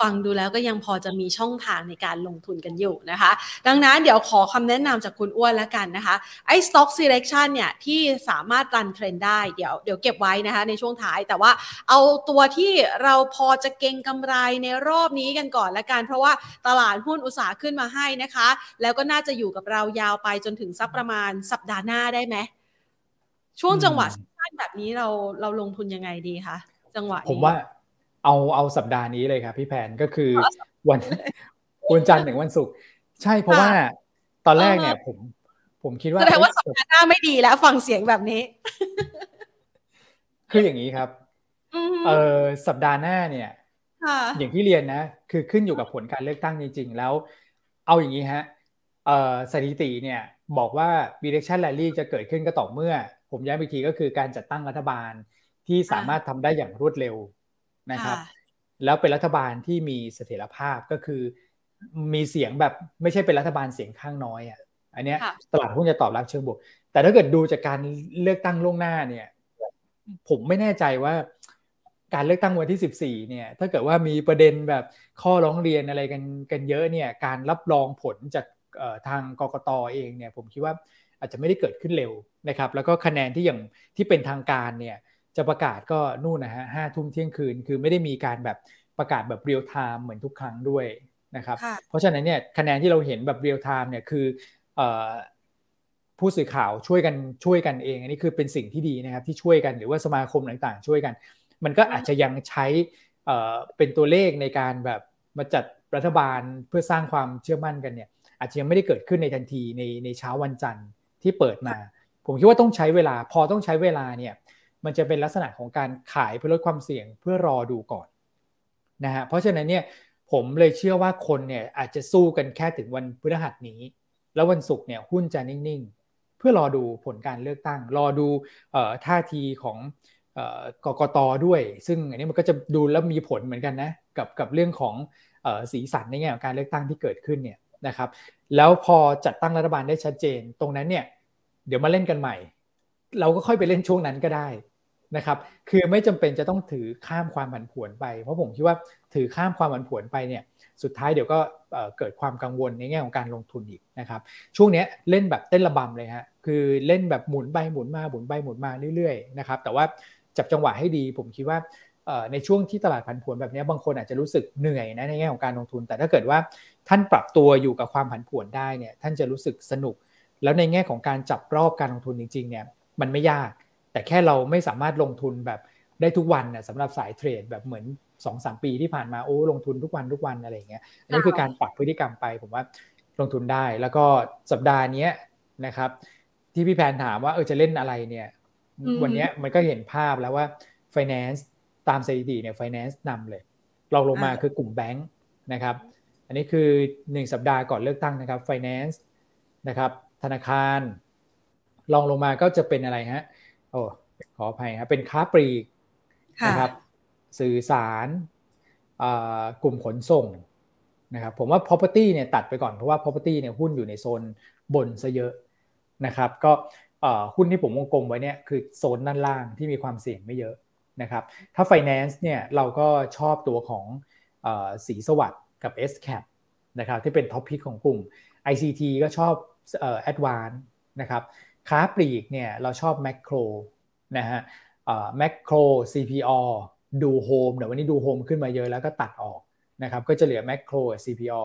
ฟังดูแล้วก็ยังพอจะมีช่องทางในการลงทุนกันอยู่นะคะ ดังนั้นเดี๋ยวขอคำแนะนำจากคุณอ้วนแล้วกันนะคะ ไอ้ stock selection เนี่ยที่สามารถรันเทรนได้เดี๋ยวเดี๋ยวเก็บไว้นะคะในช่วงท้าย แต่ว่าเอาตัวที่เราพอจะเก็งกำไรในรอบนี้กันก่อนละกันเพราะว่าตลาดหุ้นอุตสาหขึ้นมาให้นะคะ แล้วก็น่าจะอยู่กับเรายาวไปจนถึงสักประมาณสัปดาห์หน้าได้ไหมช่วงจังหวะสั้นแบบนี้เราเราลงทุนยังไงดีคะจังหวะผมว่า เอาเอาสัปดาห์นี้เลยครับพี่แพนก็คือวันวันจันทร์ถึงวันศุกร์ใช่เพราะว่าตอนแรกเนี่ยผม ผมคิดว่าแสดงว่าสัปดาห์หน้าไม่ดีแล้วฟังเสียงแบบนี้ คืออย่างนี้ครับเออสัปดาห์หน้าเนี่ยอย่างที่เรียนนะ คือขึ้นอยู่กับผลการเลือกตั้งจริง ๆ แล้ว เอาอย่างนี้ฮะเออสถิติเนี่ย บอกว่า election rally จะเกิดขึ้นก็ต่อเมื่อ ผมย้ำอีกทีก็คือการจัดตั้งรัฐบาลที่สามารถทำได้อย่างรวดเร็ว นะครับ แล้วเป็นรัฐบาลที่มีเสถียรภาพก็คือ มีเสียงแบบไม่ใช่เป็นรัฐบาลเสียงข้างน้อยอะอันเนี้ยตลาดหุ้นจะตอบรับเชิงบวก แต่ถ้าเกิดดูจากการเลือกตั้งล่วงหน้าเนี่ย ผมไม่แน่ใจว่าการเลือกตั้งวันที่ 14 เนี่ย ถ้าเกิดว่ามีประเด็นแบบข้อร้องเรียนอะไรกันกันเยอะเนี่ย การรับรองผลจากทางกกตเองเนี่ย ผมคิดว่าอาจจะไม่ได้เกิดขึ้นเร็วนะครับ แล้วก็คะแนนที่อย่างที่เป็นทางการเนี่ย จะประกาศก็นู่นนะฮะห้าทุ่มเที่ยงคืน คือไม่ได้มีการแบบประกาศแบบ real-time เหมือนทุกครั้งด้วยนะครับ เพราะฉะนั้นเนี่ยคะแนนที่เราเห็นแบบ real-time เนี่ยคือผู้สื่อข่าวช่วยกันช่วยกันเอง อันนี้คือเป็นสิ่งที่ดีนะครับที่ช่วยกันหรือว่าสมาคมต่างๆ ช่วยกัน มันก็อาจจะยังใช้เป็นตัวเลขในการแบบมาจัดรัฐบาลเพื่อสร้างความเชื่อมั่นกันเนี่ย อาจจะยังไม่ได้เกิดขึ้นในทันทีในในเช้าวันจันทร์ที่เปิดมา ผมคิดว่าต้องใช้เวลาพอต้องใช้เวลาเนี่ย มันจะเป็นลักษณะของการขายเพื่อลดความเสี่ยงเพื่อรอดูก่อนนะฮะเพราะฉะนั้นเนี่ยผมเลยเชื่อว่าคนเนี่ยอาจจะสู้กันแค่ถึงวันพฤหัสนี้ แล้ววันศุกร์เนี่ยหุ้นจะนิ่งๆ เพื่อรอดูผลการเลือกตั้ง รอดูท่าทีของกกตด้วย ซึ่งอันนี้มันก็จะดูแล้วมีผลเหมือนกันนะกับกับเรื่องของสีสันในแง่ของการเลือกตั้งที่เกิดขึ้นเนี่ยนะครับแล้วพอจัดตั้งรัฐบาลได้ชัดเจนตรงนั้นเนี่ยเดี๋ยวมาเล่นกันใหม่ เราก็ค่อยไปเล่นช่วงนั้นก็ได้นะครับ คือไม่จำเป็นจะต้องถือข้ามความผันผวนไป เพราะผมคิดว่าถือข้ามความผันผวนไปเนี่ย สุดท้ายเดี๋ยวก็เกิดความกังวลในแง่ของการลงทุนอีกนะครับ ช่วงนี้เล่นแบบเต้นระบำเลยฮะ คือเล่นแบบหมุนไปหมุนมาหมุนไปหมุนมาเรื่อยๆนะครับ แต่ว่าจับจังหวะให้ดี ผมคิดว่าในช่วงที่ตลาดผันผวนแบบนี้บางคนอาจจะรู้สึกเหนื่อยนะในแง่ของการลงทุน แต่ถ้าเกิดว่าท่านปรับตัวอยู่กับความผันผวนได้เนี่ย ท่านจะรู้สึกสนุก แล้วในแง่ของการจับรอบการลงทุนจริงๆเนี่ย มันไม่ยาก แต่แค่เราไม่สามารถลงทุนแบบได้ทุกวันนะสำหรับสายเทรดแบบเหมือนสองสามปีที่ผ่านมาโอ้ลงทุนทุกวันทุกวันอะไรเงี้ยอันนี้คือการปรับพฤติกรรมไปผมว่าลงทุนได้แล้วก็สัปดาห์นี้นะครับ ที่พี่แพนถามว่าเออจะเล่นอะไรเนี่ย วันนี้มันก็เห็นภาพแล้วว่า finance ตามสถิติเนี่ย finance นำเลยลองลงมาคือกลุ่มแบงค์นะครับ อันนี้คือหนึ่งสัปดาห์ก่อนเลือกตั้งนะครับ finance นะครับ ธนาคาร ลองลงมาก็จะเป็นอะไรฮะ โอ้ขออภัยครับเป็นค้าปลีกนะครับ สื่อสารกลุ่มขนส่งนะครับ ผมว่า property เนี่ยตัดไปก่อนเพราะว่า property เนี่ยหุ้นอยู่ในโซนบนซะเยอะนะครับ ก็หุ้นที่ผมวงกลมไว้เนี่ยคือโซนด้านล่างที่มีความเสี่ยงไม่เยอะนะครับ ถ้า finance เนี่ยเราก็ชอบตัวของสีสวัสด์กับ S cap นะครับที่เป็นท็อปพิกของกลุ่ม ICT ก็ชอบ ADVANC นะครับ ค้าปลีกเนี่ยเราชอบแมคโครนะฮะแมคโคร CPO ดูโฮมเดี๋ยววันนี้ดูโฮมขึ้นมาเยอะแล้วก็ตัดออกนะครับก็จะเหลือแมคโคร CPO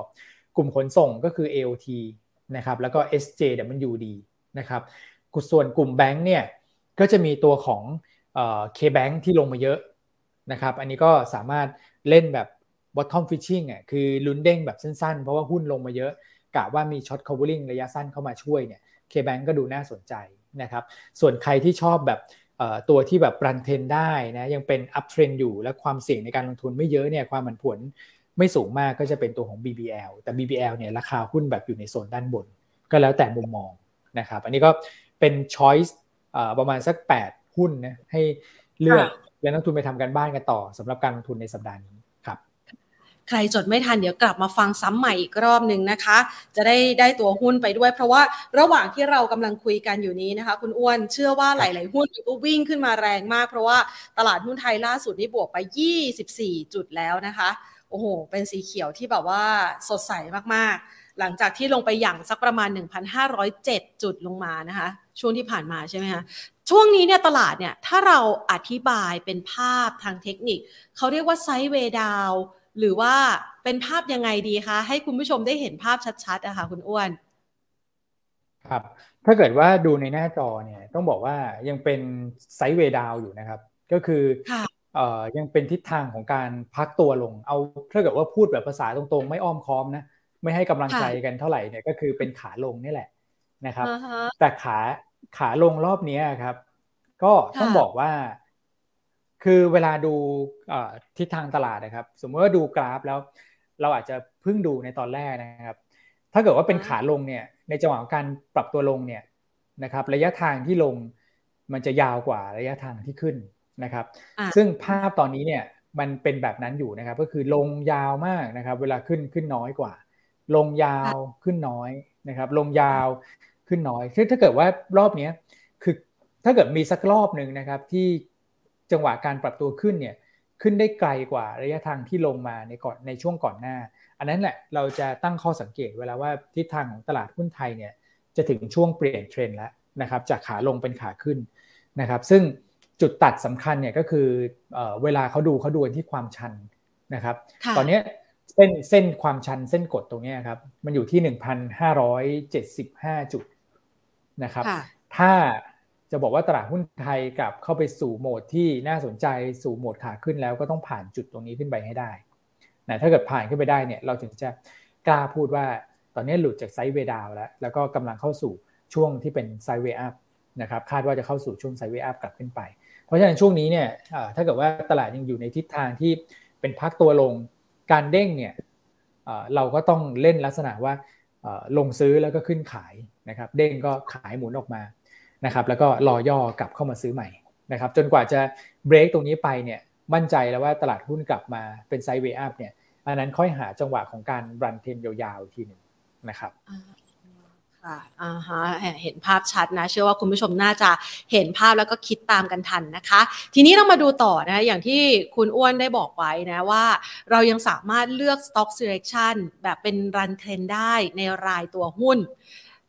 กลุ่มขนส่งก็คือ AOT นะครับแล้วก็ SJWD นะครับส่วนกลุ่มแบงค์เนี่ยก็จะมีตัวของ K-Bank ที่ลงมาเยอะนะครับอันนี้ก็สามารถเล่นแบบ bottom fishing อะคือลุ้นเด้งแบบสั้นๆ เพราะว่าหุ้นลงมาเยอะกะว่ามี short covering ระยะสั้นเข้ามาช่วยเนี่ย KBank ก็ดูน่าสนใจนะครับส่วนใครที่ชอบแบบตัวที่แบบรันเทนได้นะยังเป็นอัพเทรนอยู่และความเสี่ยงในการลงทุนไม่เยอะเนี่ยความผันผวนไม่สูงมากก็จะเป็นตัวของ BBL แต่ BBL เนี่ยราคาหุ้นแบบอยู่ในโซนด้านบน ก็แล้วแต่มุมมองนะครับอันนี้ก็เป็นช้อยส์ประมาณสัก 8 หุ้นนะให้เลือกและนักทุนไปทำกันบ้านกันต่อสำหรับการลงทุนในสัปดาห์นี้ ใครจดไม่ทันเดี๋ยวกลับมาฟังซ้ำใหม่อีกรอบหนึ่งนะคะ จะได้ได้ตัวหุ้นไปด้วย เพราะว่าระหว่างที่เรากำลังคุยกันอยู่นี้นะคะ คุณอ้วนเชื่อว่าหลาย ๆ หุ้นก็วิ่งขึ้นมาแรงมาก เพราะว่าตลาดหุ้นไทยล่าสุดนี่บวกไป 24 จุดแล้วนะคะโอ้โห เป็นสีเขียวที่แบบว่าสดใสมาก ๆ หลังจากที่ลงไปอย่างสักประมาณ 1,507 จุดลงมานะคะ ช่วงที่ผ่านมาใช่ไหมคะ ช่วงนี้เนี่ยตลาดเนี่ย ถ้าเราอธิบายเป็นภาพทางเทคนิค เขาเรียกว่าไซด์เวดาว หรือว่าเป็นภาพยังไงดีคะ ให้คุณผู้ชมได้เห็นภาพชัดๆอะค่ะคุณอ้วน ครับ ถ้าเกิดว่าดูในหน้าจอเนี่ยต้องบอกว่ายังเป็นไซด์เวดาวอยู่นะครับ ก็คือเอ่อยังเป็นทิศทางของการพักตัวลง เอาถ้าเกิดว่าพูดแบบภาษาตรงๆ ไม่อ้อมค้อมนะ ไม่ให้กำลังใจกันเท่าไหร่เนี่ยก็คือเป็นขาลงนี่แหละนะครับ แต่ขาขาลงรอบนี้ครับ ก็ต้องบอกว่า คือเวลาดูทิศทางตลาดนะครับ สมมติว่าดูกราฟแล้ว เราอาจจะเพิ่งดูในตอนแรกนะครับ ถ้าเกิดว่าเป็นขาลงเนี่ยในจังหวะของการปรับตัวลงเนี่ยนะครับระยะทางที่ลงมันจะยาวกว่าระยะทางที่ขึ้นนะครับ ซึ่งภาพตอนนี้เนี่ยมันเป็นแบบนั้นอยู่นะครับ ก็คือลงยาวมากนะครับ เวลาขึ้นขึ้นน้อยกว่า ลงยาวขึ้นน้อยนะครับ ลงยาวขึ้นน้อยซึ่งถ้าเกิดว่ารอบนี้คือถ้าเกิดมีสักรอบหนึ่งนะครับที่ จังหวะการปรับตัวขึ้นเนี่ยขึ้นได้ไกลกว่าระยะทางที่ลงมาในก่อนในช่วงก่อนหน้า อันนั้นแหละเราจะตั้งข้อสังเกตเวลาว่าทิศทางของตลาดหุ้นไทยเนี่ยจะถึงช่วงเปลี่ยนเทรนด์แล้วนะครับจากขาลงเป็นขาขึ้นนะครับ ซึ่งจุดตัดสำคัญเนี่ยก็คือเวลาเขาดูเขาดูที่ความชันนะครับ ตอนนี้เส้นเส้นความชันเส้นกดตรงนี้ครับมันอยู่ที่หนึ่งพันห้าร้อยเจ็ดสิบห้าจุดนะครับ ถ้า จะบอกว่าตลาดหุ้นไทยกลับเข้าไปสู่โหมดที่น่าสนใจสู่โหมดขาขึ้นแล้วก็ต้องผ่านจุดตรงนี้ขึ้นไปให้ได้นะถ้าเกิดผ่านขึ้นไปได้เนี่ยเราถึงจะกล้าพูดว่าตอนนี้หลุดจากไซด์เวดาวแล้ว แล้วก็กำลังเข้าสู่ช่วงที่เป็น sideway up นะครับคาดว่าจะเข้าสู่ช่วง sideway up กลับขึ้นไป เพราะฉะนั้นช่วงนี้เนี่ยถ้าเกิดว่าตลาดยังอยู่ในทิศทางที่เป็นพักตัวลงการเด้งเนี่ยเราก็ต้องเล่นลักษณะว่าลงซื้อแล้วก็ขึ้นขายนะครับเด้งก็ขายหมุนออกมา นะครับแล้วก็รอย่อกลับเข้ามาซื้อใหม่นะครับจนกว่าจะเบรกตรงนี้ไปเนี่ยมั่นใจแล้วว่าตลาดหุ้นกลับมาเป็น sideway up เนี่ยอันนั้นค่อยหาจังหวะของการ run trend ยาวๆทีหนึ่งนะครับค่ะอ่าฮะเห็นภาพชัดนะ เชื่อว่าคุณผู้ชมน่าจะเห็นภาพแล้วก็คิดตามกันทันนะคะ ทีนี้เรามาดูต่อนะ อย่างที่คุณอ้วนได้บอกไว้นะว่า เรายังสามารถเลือก stock selection แบบเป็นรันเทรนได้ในรายตัวหุ้น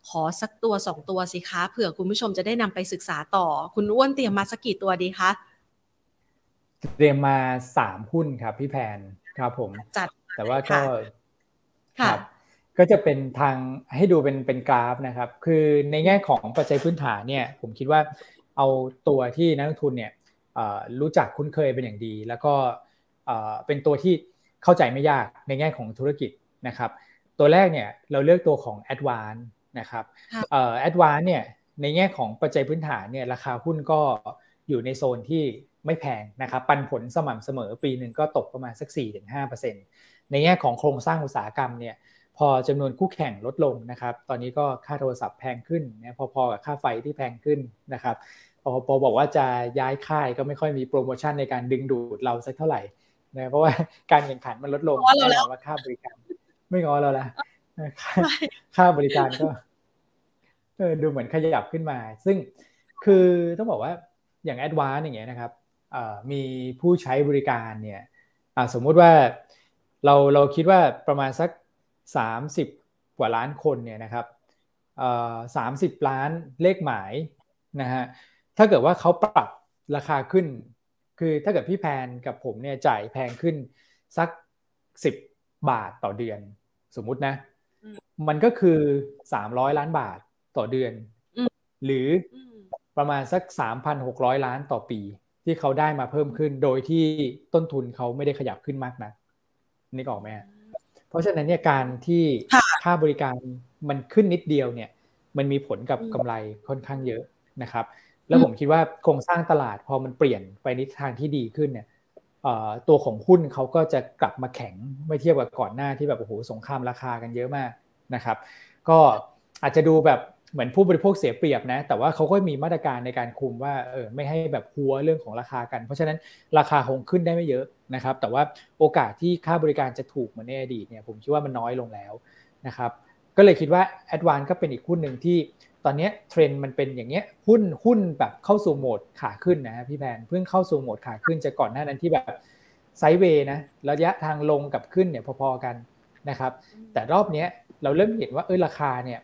ขอสักตัวสองตัวสิคะเผื่อคุณผู้ชมจะได้นำไปศึกษาต่อ คุณอ้วนเตรียมมาสักกี่ตัวดีคะเตรียมมาสามหุ้นครับพี่แพนครับผมจัดแต่ว่าก็ครับก็จะเป็นทางให้ดูเป็นเป็นกราฟนะครับ คือในแง่ของปัจจัยพื้นฐานเนี่ยผมคิดว่าเอาตัวที่นักลงทุนเนี่ยรู้จักคุ้นเคยเป็นอย่างดี แล้วก็เป็นตัวที่เข้าใจไม่ยากในแง่ของธุรกิจนะครับ ตัวแรกเนี่ยเราเลือกตัวของ a d v a n c e นะครับเอ่อแอดวานเนี่ยในแง่ของปัจจัยพื้นฐานเนี่ยราคาหุ้นก็อยู่ในโซนที่ไม่แพงนะครับปันผลสม่ำเสมอปีหนึ่งก็ตกประมาณสัก 4-5%ในแง่ของโครงสร้างอุตสาหกรรมเนี่ยพอจำนวนคู่แข่งลดลงนะครับตอนนี้ก็ค่าโทรศัพท์แพงขึ้นนะพอๆกับค่าไฟที่แพงขึ้นนะครับพอพอบอกว่าจะย้ายค่ายก็ไม่ค่อยมีโปรโมชั่นในการดึงดูดเราสักเท่าไหร่นะเพราะว่าการแข่งขันมันลดลงแน่นอนว่าค่าบริการไม่งอเราละ ค่าบริการก็เออดูเหมือนขยับขึ้นมา ซึ่งคือต้องบอกว่าอย่างแอดวานอย่างเงี้ยนะครับมีผู้ใช้บริการเนี่ยสมมุติว่าเราเราคิดว่าประมาณสัก 30 กว่าล้านคนเนี่ยนะครับสามสิบล้านเลขหมายนะฮะถ้าเกิดว่าเขาปรับราคาขึ้น คือถ้าเกิดพี่แพนกับผมเนี่ยจ่ายแพงขึ้นสักสิบบาทต่อเดือน สมมุตินะ มันก็คือสามร้อยล้านบาทต่อเดือน หรือประมาณสักสามพันหกร้อยล้านต่อปี ที่เขาได้มาเพิ่มขึ้น โดยที่ต้นทุนเขาไม่ได้ขยับขึ้นมากนะนี่ออกไหมเพราะฉะนั้นเนี่ยการที่ค่าบริการมันขึ้นนิดเดียวเนี่ย มันมีผลกับกำไรค่อนข้างเยอะนะครับ แล้วผมคิดว่าโครงสร้างตลาดพอมันเปลี่ยนไปในทางที่ดีขึ้นเนี่ย ตัวของหุ้นเขาก็จะกลับมาแข็งเมื่อเทียบกับก่อนหน้าที่แบบโอ้โหสงครามราคากันเยอะมากนะครับ ก็อาจจะดูแบบเหมือนผู้บริโภคเสียเปรียบนะ แต่ว่าเขาก็มีมาตรการในการคุมว่าเออไม่ให้แบบฮั้วเรื่องของราคากัน เพราะฉะนั้นราคาคงขึ้นได้ไม่เยอะนะครับ แต่ว่าโอกาสที่ค่าบริการจะถูกเหมือนในอดีตเนี่ยผมคิดว่ามันน้อยลงแล้วนะครับ ก็เลยคิดว่า ADVANC ก็เป็นอีกหุ้นหนึ่งที่ ตอนนี้เทรนด์มันเป็นอย่างเงี้ยหุ้นหุ้นแบบเข้าสู่โหมดขาขึ้นนะพี่แพนเพิ่งเข้าสู่โหมดขาขึ้นจะก่อนหน้านั้นที่แบบไซด์เวย์นะระยะทางลงกับขึ้นเนี่ยพอๆกันนะครับ แต่รอบนี้เราเริ่มเห็นว่าเออราคาเนี่ย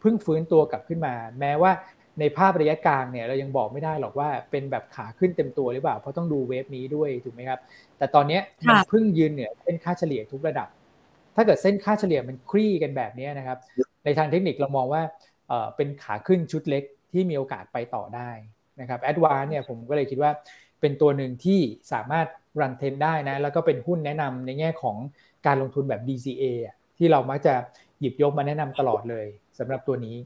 เพิ่งฟื้นตัวกลับขึ้นมา แม้ว่าในภาพระยะกลางเนี่ยเรายังบอกไม่ได้หรอกว่าเป็นแบบขาขึ้นเต็มตัวหรือเปล่าเพราะต้องดูเวฟนี้ด้วยถูกไหมครับ แต่ตอนนี้มันเพิ่งยืนเหนือเส้นค่าเฉลี่ยทุกระดับ ถ้าเกิดเส้นค่าเฉลี่ยมันคลี่กันแบบนี้นะครับ ในทางเทคนิคเรามองว่า เป็นขาขึ้นชุดเล็กที่มีโอกาสไปต่อได้นะครับแอดวานเนี่ยผมก็เลยคิดว่าเป็นตัวหนึ่งที่สามารถรันเทนได้นะแล้วก็เป็นหุ้นแนะนำในแง่ของการลงทุนแบบ DCA ที่เรามักจะหยิบยกมาแนะนำตลอดเลยสำหรับตัวนี้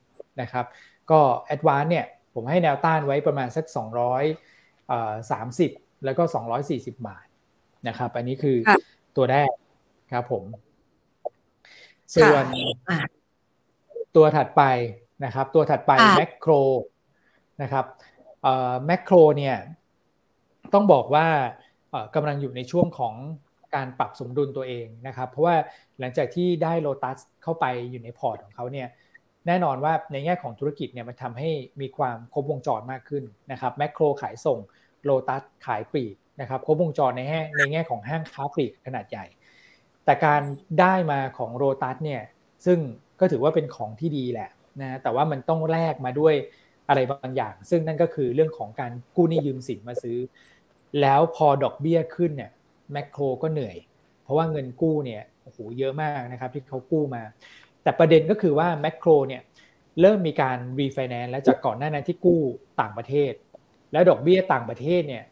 นะครับ ก็แอดวานเนี่ยผมให้แนวต้านไว้ประมาณสัก 230 แล้วก็ 240 บาทนะครับ อันนี้คือตัวแรกครับผม ส่วนตัวถัดไป นะครับตัวถัดไปแมคโครนะครับแมคโครเนี่ยต้องบอกว่ากำลังอยู่ในช่วงของการปรับสมดุลตัวเองนะครับ เพราะว่าหลังจากที่ได้โลตัสเข้าไปอยู่ในพอร์ตของเขาเนี่ยแน่นอนว่าในแง่ของธุรกิจเนี่ยมันทำให้มีความครบวงจรมากขึ้นนะครับแมคโครขายส่งโลตัสขายปลีกนะครับครบวงจรในแง่ในแง่ของห้างค้าปลีกขนาดใหญ่ แต่การได้มาของโลตัสเนี่ยซึ่งก็ถือว่าเป็นของที่ดีแหละ นะแต่ว่ามันต้องแลกมาด้วยอะไรบางอย่าง ซึ่งนั่นก็คือเรื่องของการกู้หนี้ยืมสินมาซื้อ แล้วพอดอกเบี้ยขึ้นเนี่ยแมคโครก็เหนื่อย เพราะว่าเงินกู้เนี่ยโอ้โหเยอะมากนะครับที่เขากู้มา แต่ประเด็นก็คือว่าแมคโครเนี่ยเริ่มมีการรีไฟแนนซ์แล้วจากก่อนหน้านั้นที่กู้ต่างประเทศ แล้วดอกเบี้ยต่างประเทศเนี่ย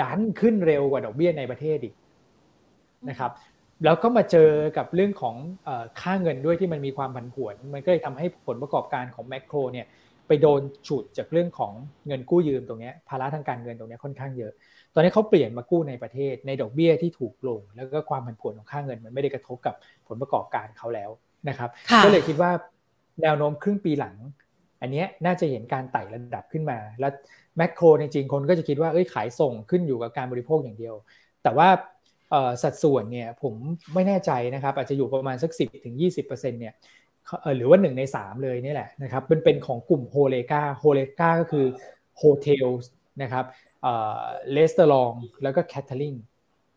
ดันขึ้นเร็วกว่าดอกเบี้ยในประเทศอีกนะครับ แล้วก็มาเจอกับเรื่องของค่าเงินด้วยที่มันมีความผันผวน มันก็เลยทำให้ผลประกอบการของแมคโครเนี่ยไปโดนฉุดจากเรื่องของเงินกู้ยืมตรงนี้ภาระทางการเงินตรงนี้ค่อนข้างเยอะ ตอนนี้เขาเปลี่ยนมากู้ในประเทศในดอกเบี้ยที่ถูกลง แล้วก็ความผันผวนของค่าเงิน มันไม่ได้กระทบกับผลประกอบการเขาแล้วนะครับ ก็เลยคิดว่าแนวโน้มครึ่งปีหลัง อันนี้น่าจะเห็นการไต่ระดับขึ้นมา แล้วแมคโครจริงๆคนก็จะคิดว่าเอ้ยขายส่งขึ้นอยู่กับการบริโภคอย่างเดียว แต่ว่า สัดส่วนเนี่ยผมไม่แน่ใจนะครับอาจจะอยู่ประมาณสัก 10ถึง20%เนี่ยหรือว่าหนึ่งในสามเลยนี่แหละนะครับเป็นเป็นของกลุ่ม HoReCa HoReCa ก็คือ hotel นะครับ restaurant แล้วก็ catering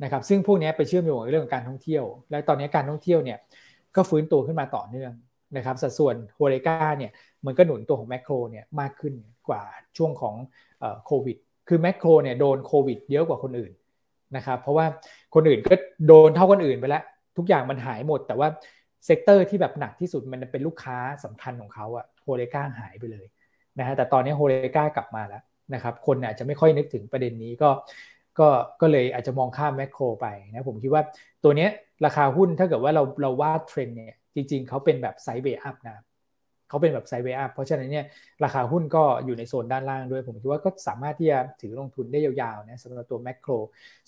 นะครับซึ่งพวกนี้ไปเชื่อมโยงกับเรื่องของการท่องเที่ยว และตอนนี้การท่องเที่ยวเนี่ยก็ฟื้นตัวขึ้นมาต่อเนื่องนะครับสัดส่วน HoReCa เนี่ยมันก็หนุนตัวของแมคโครเนี่ยมากขึ้นกว่าช่วงของโควิดคือแมคโครเนี่ยโดนโควิดเยอะกว่าคนอื่น นะครับเพราะว่าคนอื่นก็โดนเท่าคนอื่นไปแล้ว ทุกอย่างมันหายหมด แต่ว่า sector ที่แบบหนักที่สุดมันเป็นลูกค้าสำคัญของเขาอะ HoReCa หายไปเลยนะฮะแต่ตอนนี้ HoReCa กลับมาแล้วนะครับคนอาจจะไม่ค่อยนึกถึงประเด็นนี้ก็ก็ก็เลยอาจจะมองข้ามแมคโครไปนะผมคิดว่าตัวเนี้ยราคาหุ้นถ้าเกิดว่าเราเราวาดเทรนเนี่ยจริงๆเขาเป็นแบบ sideway up นะ เขาเป็นแบบไซเวอัพเพราะฉะนั้นเนี่ยราคาหุ้นก็อยู่ในโซนด้านล่างด้วย ผมคิดว่าก็สามารถที่จะถือลงทุนได้ยาวๆนะสำหรับตัวแมคโคร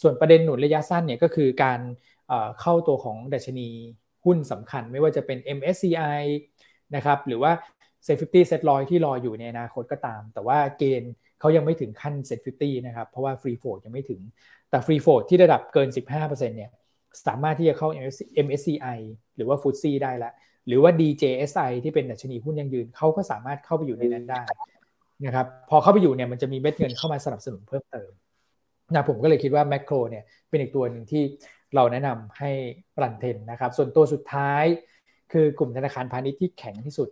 ส่วนประเด็นหนุนระยะสั้นเนี่ยก็คือการเข้าตัวของดัชนีหุ้นสำคัญไม่ว่าจะเป็น MSCI นะครับหรือว่า Set 50 Set 100 ที่รออยู่ในอนาคตก็ตาม แต่ว่าเกณฑ์เขายังไม่ถึงขั้น Set 50 นะครับ เพราะว่า Free Float ยังไม่ถึง แต่ Free Float ที่ระดับเกิน 15%เนี่ย สามารถที่จะเข้า MSCI หรือว่า FTSE ได้แล้ว หรือว่า DJSI ที่เป็นดัชนีหุ้นยังยืนเขาก็สามารถเข้าไปอยู่ในนั้นได้นะครับพอเข้าไปอยู่เนี่ยมันจะมีเม็ดเงินเข้ามาสนับสนุนเพิ่มเติมนะผมก็เลยคิดว่าแมคโครเนี่ยเป็นอีกตัวหนึ่งที่เราแนะนำให้รันเทนนะครับส่วนตัวสุดท้ายคือกลุ่มธนาคารพาณิชย์ที่แข็งที่สุด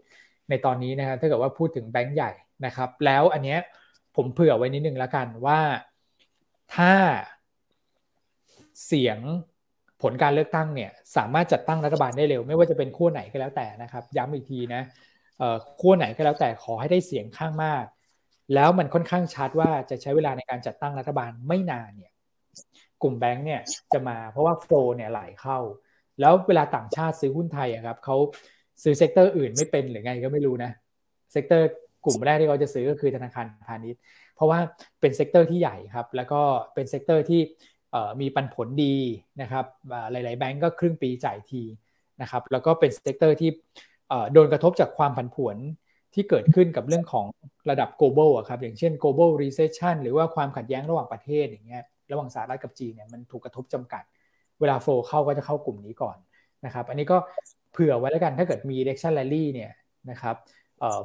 ในตอนนี้นะครับถ้าเกิดว่าพูดถึงแบงก์ใหญ่นะครับแล้วอันเนี้ยผมเผื่อไว้นิดนึงแล้วกันว่าถ้าเสียง ผลการเลือกตั้งเนี่ยสามารถจัดตั้งรัฐบาลได้เร็ว ไม่ว่าจะเป็นขั้วไหนก็แล้วแต่นะครับ ย้ำอีกทีนะขั้วไหนก็แล้วแต่ขอให้ได้เสียงข้างมาก แล้วมันค่อนข้างชัดว่าจะใช้เวลาในการจัดตั้งรัฐบาลไม่นานเนี่ยกลุ่มแบงก์เนี่ยจะมาเพราะว่า flow เนี่ยไหลเข้า แล้วเวลาต่างชาติซื้อหุ้นไทยอะครับเขาซื้อ sector อื่นไม่เป็นหรือไงก็ไม่รู้นะ sectorกลุ่มแรกที่เขาจะซื้อก็คือธนาคารพาณิชย์ เพราะว่าเป็น sector ที่ใหญ่ครับ แล้วก็เป็น sector ที่ มีปันผลดีนะครับหลาย ๆ แบงก์ก็ครึ่งปีจ่ายทีนะครับแล้วก็เป็น sector ที่โดนกระทบจากความผันผวนที่เกิดขึ้นกับเรื่องของระดับ global อะครับอย่างเช่น global recession หรือว่าความขัดแย้งระหว่างประเทศอย่างเงี้ยระหว่างสหรัฐกับจีนเนี่ยมันถูกกระทบจำกัด เวลา flow เข้าก็จะเข้ากลุ่มนี้ก่อนนะครับอันนี้ก็เผื่อไว้แล้วกันถ้าเกิดมี election rally เนี่ยนะครับ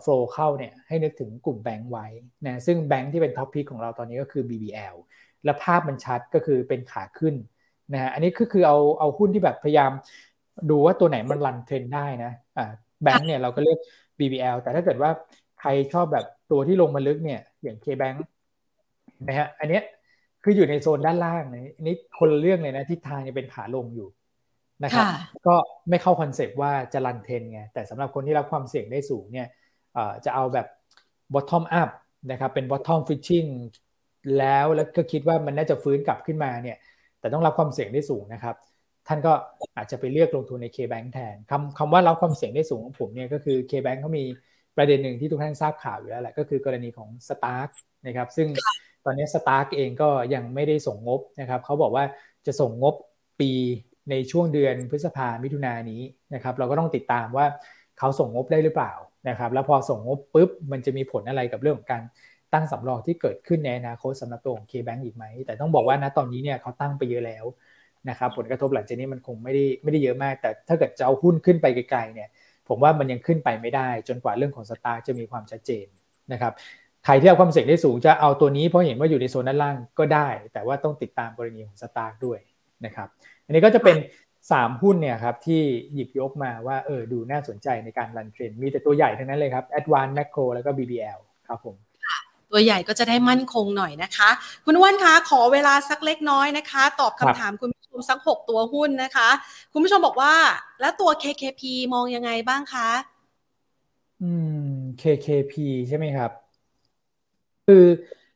flow เข้าเนี่ยให้นึกถึงกลุ่มแบงก์ไว้นะซึ่งแบงก์ที่เป็น top pick ของเราตอนนี้ก็คือ BBL และภาพมันชัดก็คือเป็นขาขึ้นนะฮะอันนี้ก็คือเอาเอาหุ้นที่แบบพยายามดูว่าตัวไหนมัน run trend ได้นะอ่าแบงก์เนี่ยเราก็เลือก BBL แต่ถ้าเกิดว่าใครชอบแบบตัวที่ลงมาลึกเนี่ยอย่าง KBank นะฮะอันนี้คืออยู่ในโซนด้านล่างอันนี้คนละเรื่องเลยนะทิศทางจะเป็นขาลงอยู่นะครับก็ไม่เข้าคอนเซปต์ว่าจะรันเทนไงแต่สำหรับคนที่รับความเสี่ยงได้สูงเนี่ยจะเอาแบบ bottom up นะครับเป็น bottom fishing แล้วแล้วก็คิดว่ามันน่าจะฟื้นกลับขึ้นมาเนี่ย แต่ต้องรับความเสี่ยงได้สูงนะครับ ท่านก็อาจจะไปเลือกลงทุนใน K-Bank แทนคำคำว่ารับความเสี่ยงได้สูงของผมเนี่ยก็คือ K-Bank เขามีประเด็นหนึ่งที่ทุกท่านทราบข่าวอยู่แล้วแหละก็คือกรณีของ Stark นะครับ ซึ่งตอนนี้ Stark เองก็ยังไม่ได้ส่งงบนะครับเขาบอกว่าจะส่งงบปีในช่วงเดือนพฤษภามิถุนายนี้นะครับ เราก็ต้องติดตามว่าเขาส่งงบได้หรือเปล่านะครับ แล้วพอส่งงบปุ๊บมันจะมีผลอะไรกับเรื่องของการ ตั้งสำรองที่เกิดขึ้นในอนาคตสำหรับตัวของ K-Bank อีกไหม แต่ต้องบอกว่าณตอนนี้เนี่ยเขาตั้งไปเยอะแล้วนะครับผลกระทบหลังจากนี้มันคงไม่ได้ไม่ได้เยอะมาก แต่ถ้าเกิดจะเอาหุ้นขึ้นไปไกลๆเนี่ยผมว่ามันยังขึ้นไปไม่ได้ จนกว่าเรื่องของสตาร์จะมีความชัดเจนนะครับใครที่เอาความเสี่ยงได้สูงจะเอาตัวนี้เพราะเห็นว่าอยู่ในโซนด้านล่างก็ได้ แต่ว่าต้องติดตามกรณีของสตาร์ด้วยนะครับอันนี้ก็จะเป็น 3 หุ้นเนี่ยครับที่หยิบยกมาว่าเออดูน่าสนใจในการรันเทรนมีแต่ตัวใหญ่ทั้งนั้นเลยครับ Advanced Macro แล้วก็ BBL ครับผม ตัวใหญ่ก็จะได้มั่นคงหน่อยนะคะ คุณว่านคะขอเวลาสักเล็กน้อยนะคะ ตอบคำถามคุณผู้ชมสักหกตัวหุ้นนะคะ คุณผู้ชมบอกว่า แล้วตัว KKP มองยังไงบ้างคะอืม KKP ใช่ไหมครับ คือ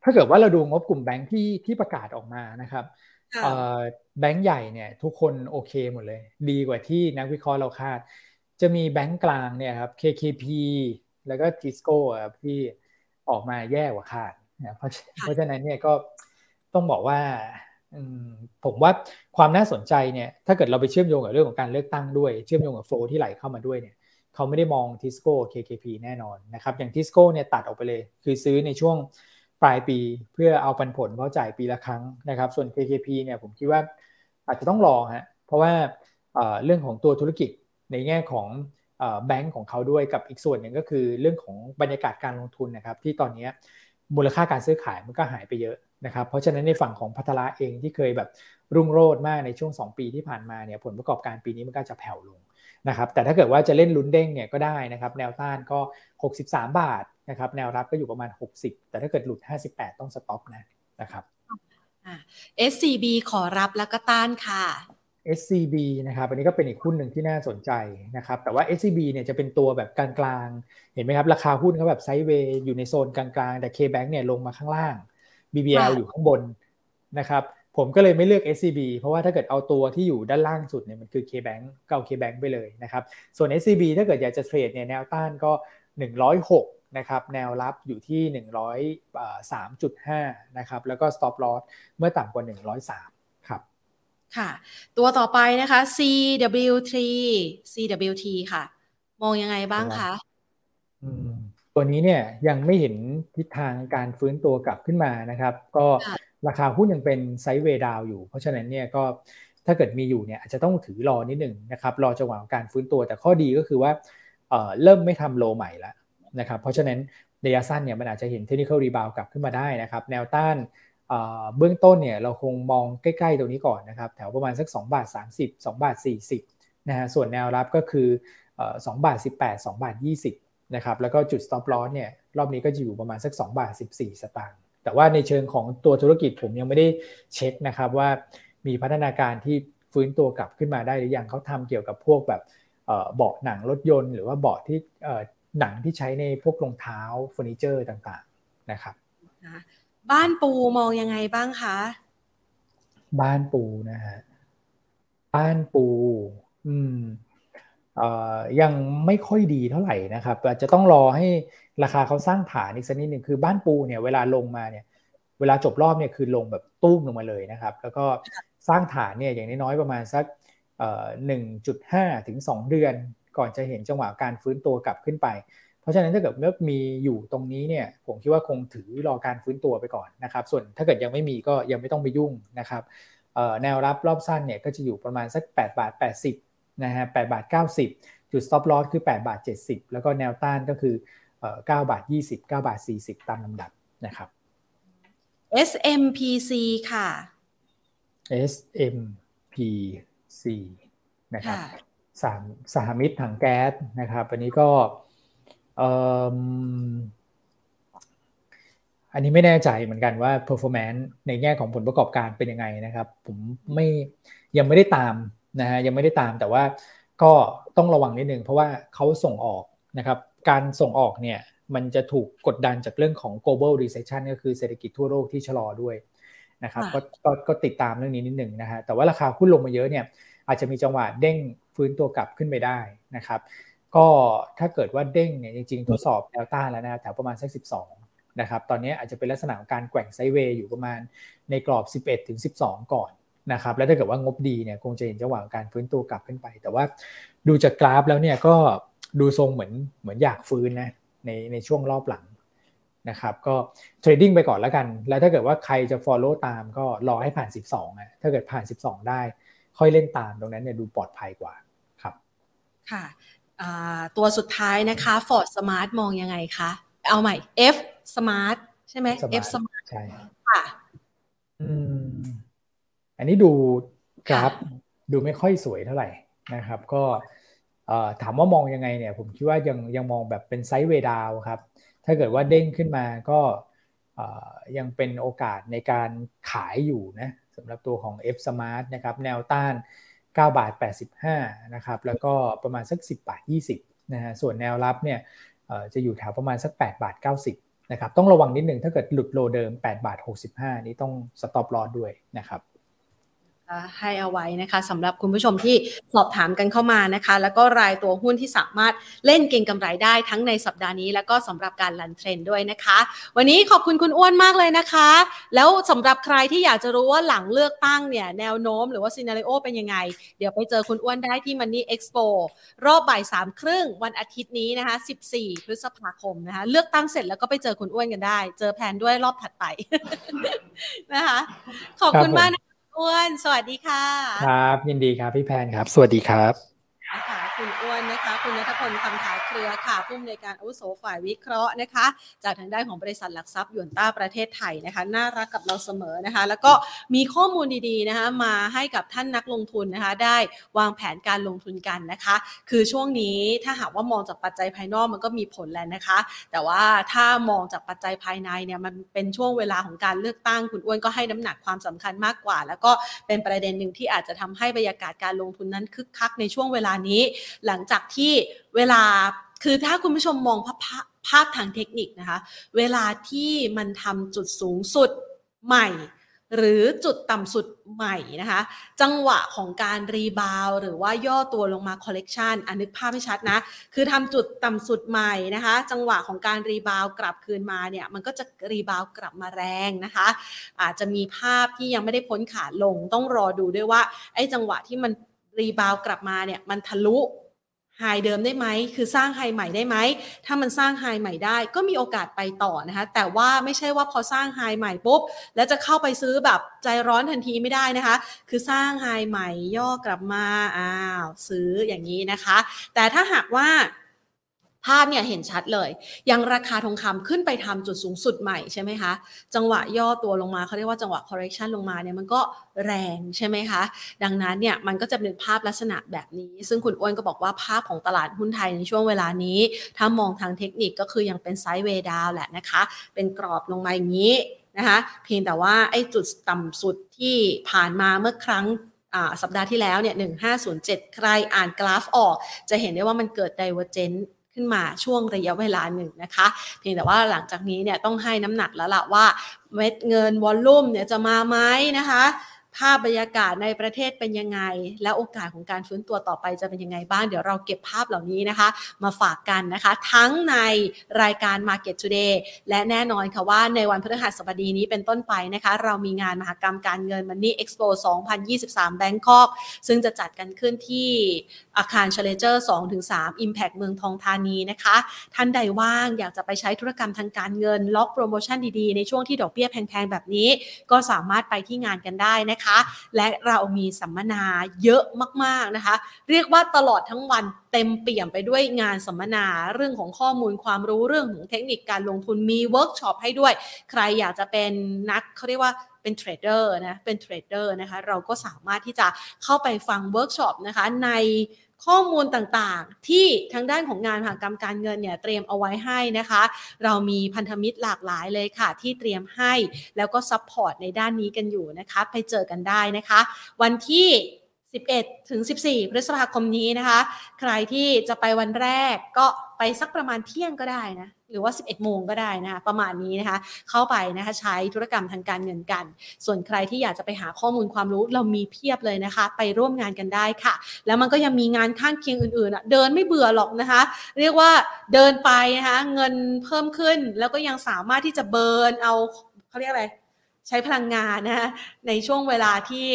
ถ้าเกิดว่าเราดูงบกลุ่มแบงค์ที่ที่ประกาศออกมานะครับแบงค์ใหญ่เนี่ยทุกคนโอเคหมดเลย ดีกว่าที่นักวิเคราะห์เราคาด จะมีแบงค์กลางเนี่ยครับ KKP แล้วก็ทิสโก้ครับที่ ออกมาแย่กว่าคาดนะเพราะเพราะฉะนั้นเนี่ยก็ต้องบอกว่าผมว่าความน่าสนใจเนี่ยถ้าเกิดเราไปเชื่อมโยงกับเรื่องของการเลือกตั้งด้วยเชื่อมโยงกับโฟลที่ไหลเข้ามาด้วยเนี่ยเขาไม่ได้มองทิสโก้ KKP แน่นอนนะครับอย่างทิสโก้เนี่ยตัดออกไปเลย คือซื้อในช่วงปลายปีเพื่อเอาปันผลเพราะจ่ายปีละครั้งนะครับ ส่วน KKP เนี่ยผมคิดว่าอาจจะต้องรอฮะเพราะว่าเรื่องของตัวธุรกิจในแง่ของ แบงก์ของเขาด้วยกับอีกส่วนหนึ่งก็คือเรื่องของบรรยากาศการลงทุนนะครับที่ตอนนี้มูลค่าการซื้อขายมันก็หายไปเยอะนะครับเพราะฉะนั้นในฝั่งของพัทละเองที่เคยแบบรุ่งโรจน์มากในช่วง 2 ปีที่ผ่านมาเนี่ยผลประกอบการปีนี้มันก็จะแผ่วลงนะครับแต่ถ้าเกิดว่าจะเล่นลุ้นเด้งเนี่ยก็ได้นะครับแนวต้านก็ 63 บาทนะครับแนวรับก็อยู่ประมาณ 60 แต่ถ้าเกิดหลุด 58 ต้องสต็อปนะนะครับ SCB ขอรับแล้วก็ต้านค่ะ SCB นะครับอันนี้ก็เป็นอีกหุ้นหนึ่งที่น่าสนใจนะครับแต่ว่า SCB เนี่ยจะเป็นตัวแบบกลางๆ เห็นไหมครับ ราคาหุ้นเขาแบบไซด์เวย์อยู่ในโซนกลางๆ แต่ KBank เนี่ยลงมาข้างล่าง BBL อยู่ข้างบนนะครับผมก็เลยไม่เลือก SCB เพราะว่าถ้าเกิดเอาตัวที่อยู่ด้านล่างสุดเนี่ยมันคือ KBank ก็เอา KBank ไปเลยนะครับส่วน SCB ถ้าเกิดอยากจะเทรดเนี่ยแนวต้านก็ 106นะครับแนวรับอยู่ที่ 103.5นะครับแล้วก็ stop loss เมื่อต่ำกว่า 103 ค่ะ ตัวต่อไปนะคะ CW3 CWT ค่ะ มองยังไงบ้างคะตัวนี้เนี่ยยังไม่เห็นทิศทางการฟื้นตัวกลับขึ้นมานะครับ ก็ราคาหุ้นยังเป็น sideway down อยู่ เพราะฉะนั้นเนี่ยก็ถ้าเกิดมีอยู่เนี่ยอาจจะต้องถือรอนิดหนึ่งนะครับ รอจังหวะการฟื้นตัวแต่ข้อดีก็คือว่าเเริ่มไม่ทำ low ใหม่แล้วนะครับ เพราะฉะนั้นระยะสั้นเนี่ยมันอาจจะเห็น technical rebound กลับขึ้นมาได้นะครับ แนวต้าน เบื้องต้นเนี่ยเราคงมองใกล้ๆตรงนี้ก่อนนะครับ แถวประมาณสัก2บาท30 2บาท40นะฮะส่วนแนวรับก็คือ2บาท18 2บาท20นะครับแล้วก็จุด stop loss เนี่ยรอบนี้ก็จะอยู่ประมาณสัก2บาท14 สตางค์แต่ว่าในเชิงของตัวธุรกิจผมยังไม่ได้เช็คนะครับว่ามีพัฒนาการที่ฟื้นตัวกลับขึ้นมาได้หรือยังเขาทำเกี่ยวกับพวกแบบเบาะหนังรถยนต์ หรือว่าเบาะที่หนังที่ใช้ในพวกรองเท้าเฟอร์นิเจอร์ต่างๆนะครับ บ้านปูมองยังไงบ้างคะ บ้านปูนะฮะบ้านปู อืมเอ่อยังไม่ค่อยดีเท่าไหร่นะครับอาจจะต้องรอให้ราคาเขาสร้างฐานอีกสักนิดหนึ่งคือบ้านปูเนี่ยเวลาลงมาเนี่ย เวลาจบรอบเนี่ยคือลงแบบตุ้มลงมาเลยนะครับ แล้วก็สร้างฐานเนี่ยอย่างน้อยๆประมาณสักเอ่อหนึ่งจุดห้าถึงสองเดือน ก่อนจะเห็นจังหวะการฟื้นตัวกลับขึ้นไป ราะฉะนั้นถ้าเกิดเมื่อมีอยู่ตรงนี้เนี่ยผมคิดว่าคงถือรอการฟื้นตัวไปก่อนนะครับ ส่วนถ้าเกิดยังไม่มีก็ยังไม่ต้องไปยุ่งนะครับแนวรับรอบสั้นเนี่ยก็จะอยู่ประมาณสัก8บาท80นะฮะ8บาท90 จุด stop loss คือ8บาท70 แล้วก็แนวต้านก็คือ9บาท20 9บาท40 ตามลำดับนะครับ SMPC ค่ะ SMPC นะครับสามสหมิตรถังแก๊สนะครับ อันนี้ก็ อันนี้ไม่แน่ใจเหมือนกันว่า performance ในแง่ของผลประกอบการเป็นยังไงนะครับ ผมไม่ยังไม่ได้ตามนะฮะยังไม่ได้ตามแต่ว่าก็ต้องระวังนิดนึงเพราะว่าเขาส่งออกนะครับการส่งออกเนี่ยมันจะถูกกดดันจากเรื่องของ global recession ก็คือเศรษฐกิจทั่วโลกที่ชะลอด้วยนะครับก็ก็ก็ติดตามเรื่องนี้นิดหนึ่งนะฮะแต่ว่าราคาหุ้นลงมาเยอะเนี่ยอาจจะมีจังหวะเด้งฟื้นตัวกลับขึ้นไปได้นะครับ ก็ถ้าเกิดว่าเด้งเนี่ยจริงๆทดสอบแนวต้านแล้วนะแถวประมาณสัก 12 นะครับ ตอนนี้อาจจะเป็นลักษณะของการแกว่งไซด์เวย์อยู่ประมาณในกรอบ 11 ถึง 12 ก่อนนะครับ แล้วถ้าเกิดว่างบดีเนี่ยคงจะเห็นจังหวะการฟื้นตัวกลับขึ้นไป แต่ว่าดูจากกราฟแล้วเนี่ยก็ดูทรงเหมือนเหมือนอยากฟื้นนะในในช่วงรอบหลังนะครับก็เทรดดิ้งไปก่อนแล้วกัน แล้วถ้าเกิดว่าใครจะ follow ตามก็รอให้ผ่าน 12อะถ้าเกิดผ่าน 12 ได้ ค่อยเล่นตามตรงนั้นเนี่ยดูปลอดภัยกว่าครับ ค่ะ ตัวสุดท้ายนะคะ Ford Smart มองยังไงคะ เอาใหม่ F Smart ใช่ไหม F Smart ใช่ค่ะอืมอันนี้ดูกราฟดูไม่ค่อยสวยเท่าไหร่นะครับ ก็ถามว่ามองยังไงเนี่ย ผมคิดว่ายังยังมองแบบเป็นไซด์เวดาวครับ ถ้าเกิดว่าเด้งขึ้นมาก็ยังเป็นโอกาสในการขายอยู่นะสำหรับตัวของ F Smart นะครับ แนวต้าน 9บาท85นะครับแล้วก็ประมาณสัก 10บาท20นะฮะส่วนแนวรับเนี่ยจะอยู่แถวประมาณสัก8บาท90นะครับต้องระวังนิดหนึ่งถ้าเกิดหลุดโลเดิม8บาท65 นี้ต้องสต็อปลอดด้วยนะครับ ให้เอาไว้นะคะสำหรับคุณผู้ชมที่สอบถามกันเข้ามานะคะ แล้วก็รายตัวหุ้นที่สามารถเล่นเก่งกำไรได้ทั้งในสัปดาห์นี้ แล้วก็สำหรับการ run trend้วยนะคะ วันนี้ขอบคุณคุณอ้วนมากเลยนะคะ แล้วสำหรับใครที่อยากจะรู้ว่าหลังเลือกตั้งเนี่ยแนวโน้มหรือว่า scenario เป็นยังไง เดี๋ยวไปเจอคุณอ้วนได้ที่ Money Expo รอบบ่ายสามครึ่งวันอาทิตย์นี้นะคะ 14 พฤษภาคมนะคะเลือกตั้งเสร็จแล้วก็ไปเจอคุณอ้วนกันได้ เจอแผนด้วยรอบถัดไปนะคะขอบคุณมากนะ อ้วน สวัสดีค่ะ ครับ ยินดีครับ พี่แพนครับ สวัสดีครับ นะคะคุณอ้วนนะคะ คุณนัทพลคำถาเครือค่ะผู้อำนวยการอาวุโสฝ่ายวิเคราะห์นะคะ จากทางด้านของบริษัทหลักทรัพย์ยวนต้าประเทศไทยนะคะ น่ารักกับเราเสมอนะคะ แล้วก็มีข้อมูลดีๆนะคะมาให้กับท่านนักลงทุนนะคะ ได้วางแผนการลงทุนกันนะคะ คือช่วงนี้ถ้าหากว่ามองจากปัจจัยภายนอกมันก็มีผลแล้วนะคะ แต่ว่าถ้ามองจากปัจจัยภายในเนี่ยมันเป็นช่วงเวลาของการเลือกตั้งคุณอ้วนก็ให้น้ำหนักความสำคัญมากกว่า แล้วก็เป็นประเด็นหนึ่งที่อาจจะทำให้บรรยากาศการลงทุนนั้นคึกคักในช่วงเวลานี้ หลังจากที่เวลาคือถ้าคุณผู้ชมมองภาพภาพทางเทคนิคนะคะ เวลาที่มันทำจุดสูงสุดใหม่ หรือจุดต่ำสุดใหม่นะคะ จังหวะของการ rebound หรือว่าย่อตัวลงมา correction อันนึกภาพไม่ชัดนะ คือทำจุดต่ำสุดใหม่นะคะ จังหวะของการ rebound กลับคืนมาเนี่ยมันก็จะ rebound กลับมาแรงนะคะ อาจจะมีภาพที่ยังไม่ได้พ้นขาลงต้องรอดูด้วยว่าไอ้จังหวะที่มัน rebound กลับมาเนี่ยมันทะลุ high เดิมได้ไหม คือสร้าง high ใหม่ได้ไหม ถ้ามันสร้าง high ใหม่ได้ก็มีโอกาสไปต่อนะคะ แต่ว่าไม่ใช่ว่าพอสร้าง high ใหม่ปุ๊บ แล้วจะเข้าไปซื้อแบบใจร้อนทันทีไม่ได้นะคะ คือสร้าง high ใหม่ย่อกลับมา อ้าว ซื้ออย่างนี้นะคะ แต่ถ้าหากว่า ภาพเนี่ยเห็นชัดเลย ยังราคาทองคำขึ้นไปทำจุดสูงสุดใหม่ใช่ไหมคะ จังหวะย่อตัวลงมาเขาเรียกว่าจังหวะ correction ลงมาเนี่ยมันก็แรงใช่ไหมคะ ดังนั้นเนี่ยมันก็จะเป็นภาพลักษณะแบบนี้ ซึ่งคุณอ้วนก็บอกว่าภาพของตลาดหุ้นไทยในช่วงเวลานี้ ถ้ามองทางเทคนิคก็คือยังเป็นไซด์เวดาวแหละนะคะ เป็นกรอบลงมาอย่างนี้นะคะเพียงแต่ว่าไอ้จุดต่ำสุดที่ผ่านมาเมื่อครั้งสัปดาห์ที่แล้วเนี่ย 1507 ใครอ่านกราฟออก จะเห็นได้ว่ามันเกิด divergence ขึ้นมาช่วงระยะเวลาหนึ่งนะคะ เพียงแต่ว่าหลังจากนี้เนี่ยต้องให้น้ำหนักแล้วล่ะว่าเม็ดเงินวอลลุ่มเนี่ยจะมาไหมนะคะ ภาพบรรยากาศในประเทศเป็นยังไง และโอกาสของการฟื้นตัวต่อไปจะเป็นยังไงบ้าง เดี๋ยวเราเก็บภาพเหล่านี้นะคะ มาฝากกันนะคะ ทั้งในรายการ Market Today และแน่นอนค่ะว่าในวันพฤหัสบดีนี้เป็นต้นไปนะคะ เรามีงานมหกรรมการเงิน Money Expo 2023 Bangkok ซึ่งจะจัดกันขึ้นที่อาคารเชลเจอร์2-3 Impact เมืองทองธานีนะคะ ท่านใดว่างอยากจะไปใช้ธุรกรรมทางการเงิน ล็อกโปรโมชั่นดีๆ ในช่วงที่ดอกเบี้ยแพงๆ แบบนี้ ก็สามารถไปที่งานกันได้นะคะและเรามีสัมมนาเยอะมากๆนะคะ เรียกว่าตลอดทั้งวัน เต็มเปี่ยมไปด้วยงานสัมมนาเรื่องของข้อมูลความรู้เรื่องของเทคนิคการลงทุนมีเวิร์กช็อปให้ด้วย ใครอยากจะเป็นนักเขาเรียกว่าเป็น trader นะเป็น trader นะคะเราก็สามารถที่จะเข้าไปฟังเวิร์กช็อปนะคะในข้อมูลต่างๆ ที่ทางด้านของงานมหกรรมการเงินเนี่ยเตรียมเอาไว้ให้นะคะ เรามีพันธมิตรหลากหลายเลยค่ะ ที่เตรียมให้แล้วก็ support ในด้านนี้กันอยู่นะคะ ไปเจอกันได้นะคะ วันที่ 11 ถึง 14 พฤษภาคมนี้นะคะ ใครที่จะไปวันแรกก็ไปสักประมาณเที่ยงก็ได้นะ หรือว่า 11 โมงก็ได้นะคะ ประมาณนี้นะคะ เข้าไปนะคะใช้ธุรกรรมทางการเงินกัน ส่วนใครที่อยากจะไปหาข้อมูลความรู้เรามีเพียบเลยนะคะ ไปร่วมงานกันได้ค่ะ แล้วมันก็ยังมีงานข้างเคียงอื่นๆ เดินไม่เบื่อหรอกนะคะ เรียกว่าเดินไปนะคะ เงินเพิ่มขึ้น แล้วก็ยังสามารถที่จะเบิร์นเอาเขาเรียกอะไร ใช้พลังงานนะคะในช่วงเวลาที่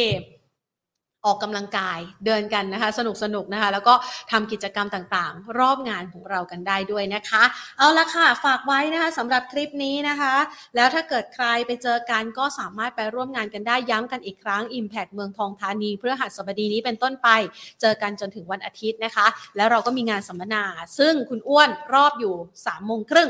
ออกกำลังกายเดินกันนะคะ สนุกสนุกนะคะ แล้วก็ทำกิจกรรมต่างๆ รอบงานของเรากันได้ด้วยนะคะ เอาละค่ะ ฝากไว้นะคะสำหรับคลิปนี้นะคะ แล้วถ้าเกิดใครไปเจอกันก็สามารถไปร่วมงานกันได้ย้ำกันอีกครั้ง Impact เมืองทองธานีเพื่อหัสบดีนี้เป็นต้นไป เจอกันจนถึงวันอาทิตย์นะคะ แล้วเราก็มีงานสัมมนา ซึ่งคุณอ้วนรอบอยู่3ามโมงครึ่ง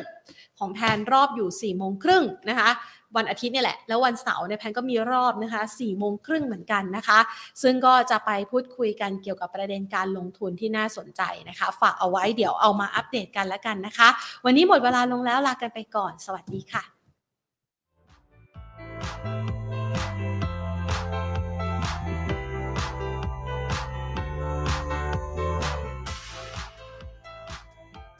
ของแทนรอบอยู่4ี่โมงครึ่งนะคะ วันอาทิตย์เนี่ยแหละ แล้ววันเสาร์เนี่ยแพนก็มีรอบนะคะ4ี่โมงครึ่งเหมือนกันนะคะ ซึ่งก็จะไปพูดคุยกันเกี่ยวกับประเด็นการลงทุนที่น่าสนใจนะคะ ฝากเอาไว้เดี๋ยวเอามาอัปเดตกันแล้วกันนะคะ วันนี้หมดเวลาลงแล้วลากันไปก่อน สวัสดีค่ะ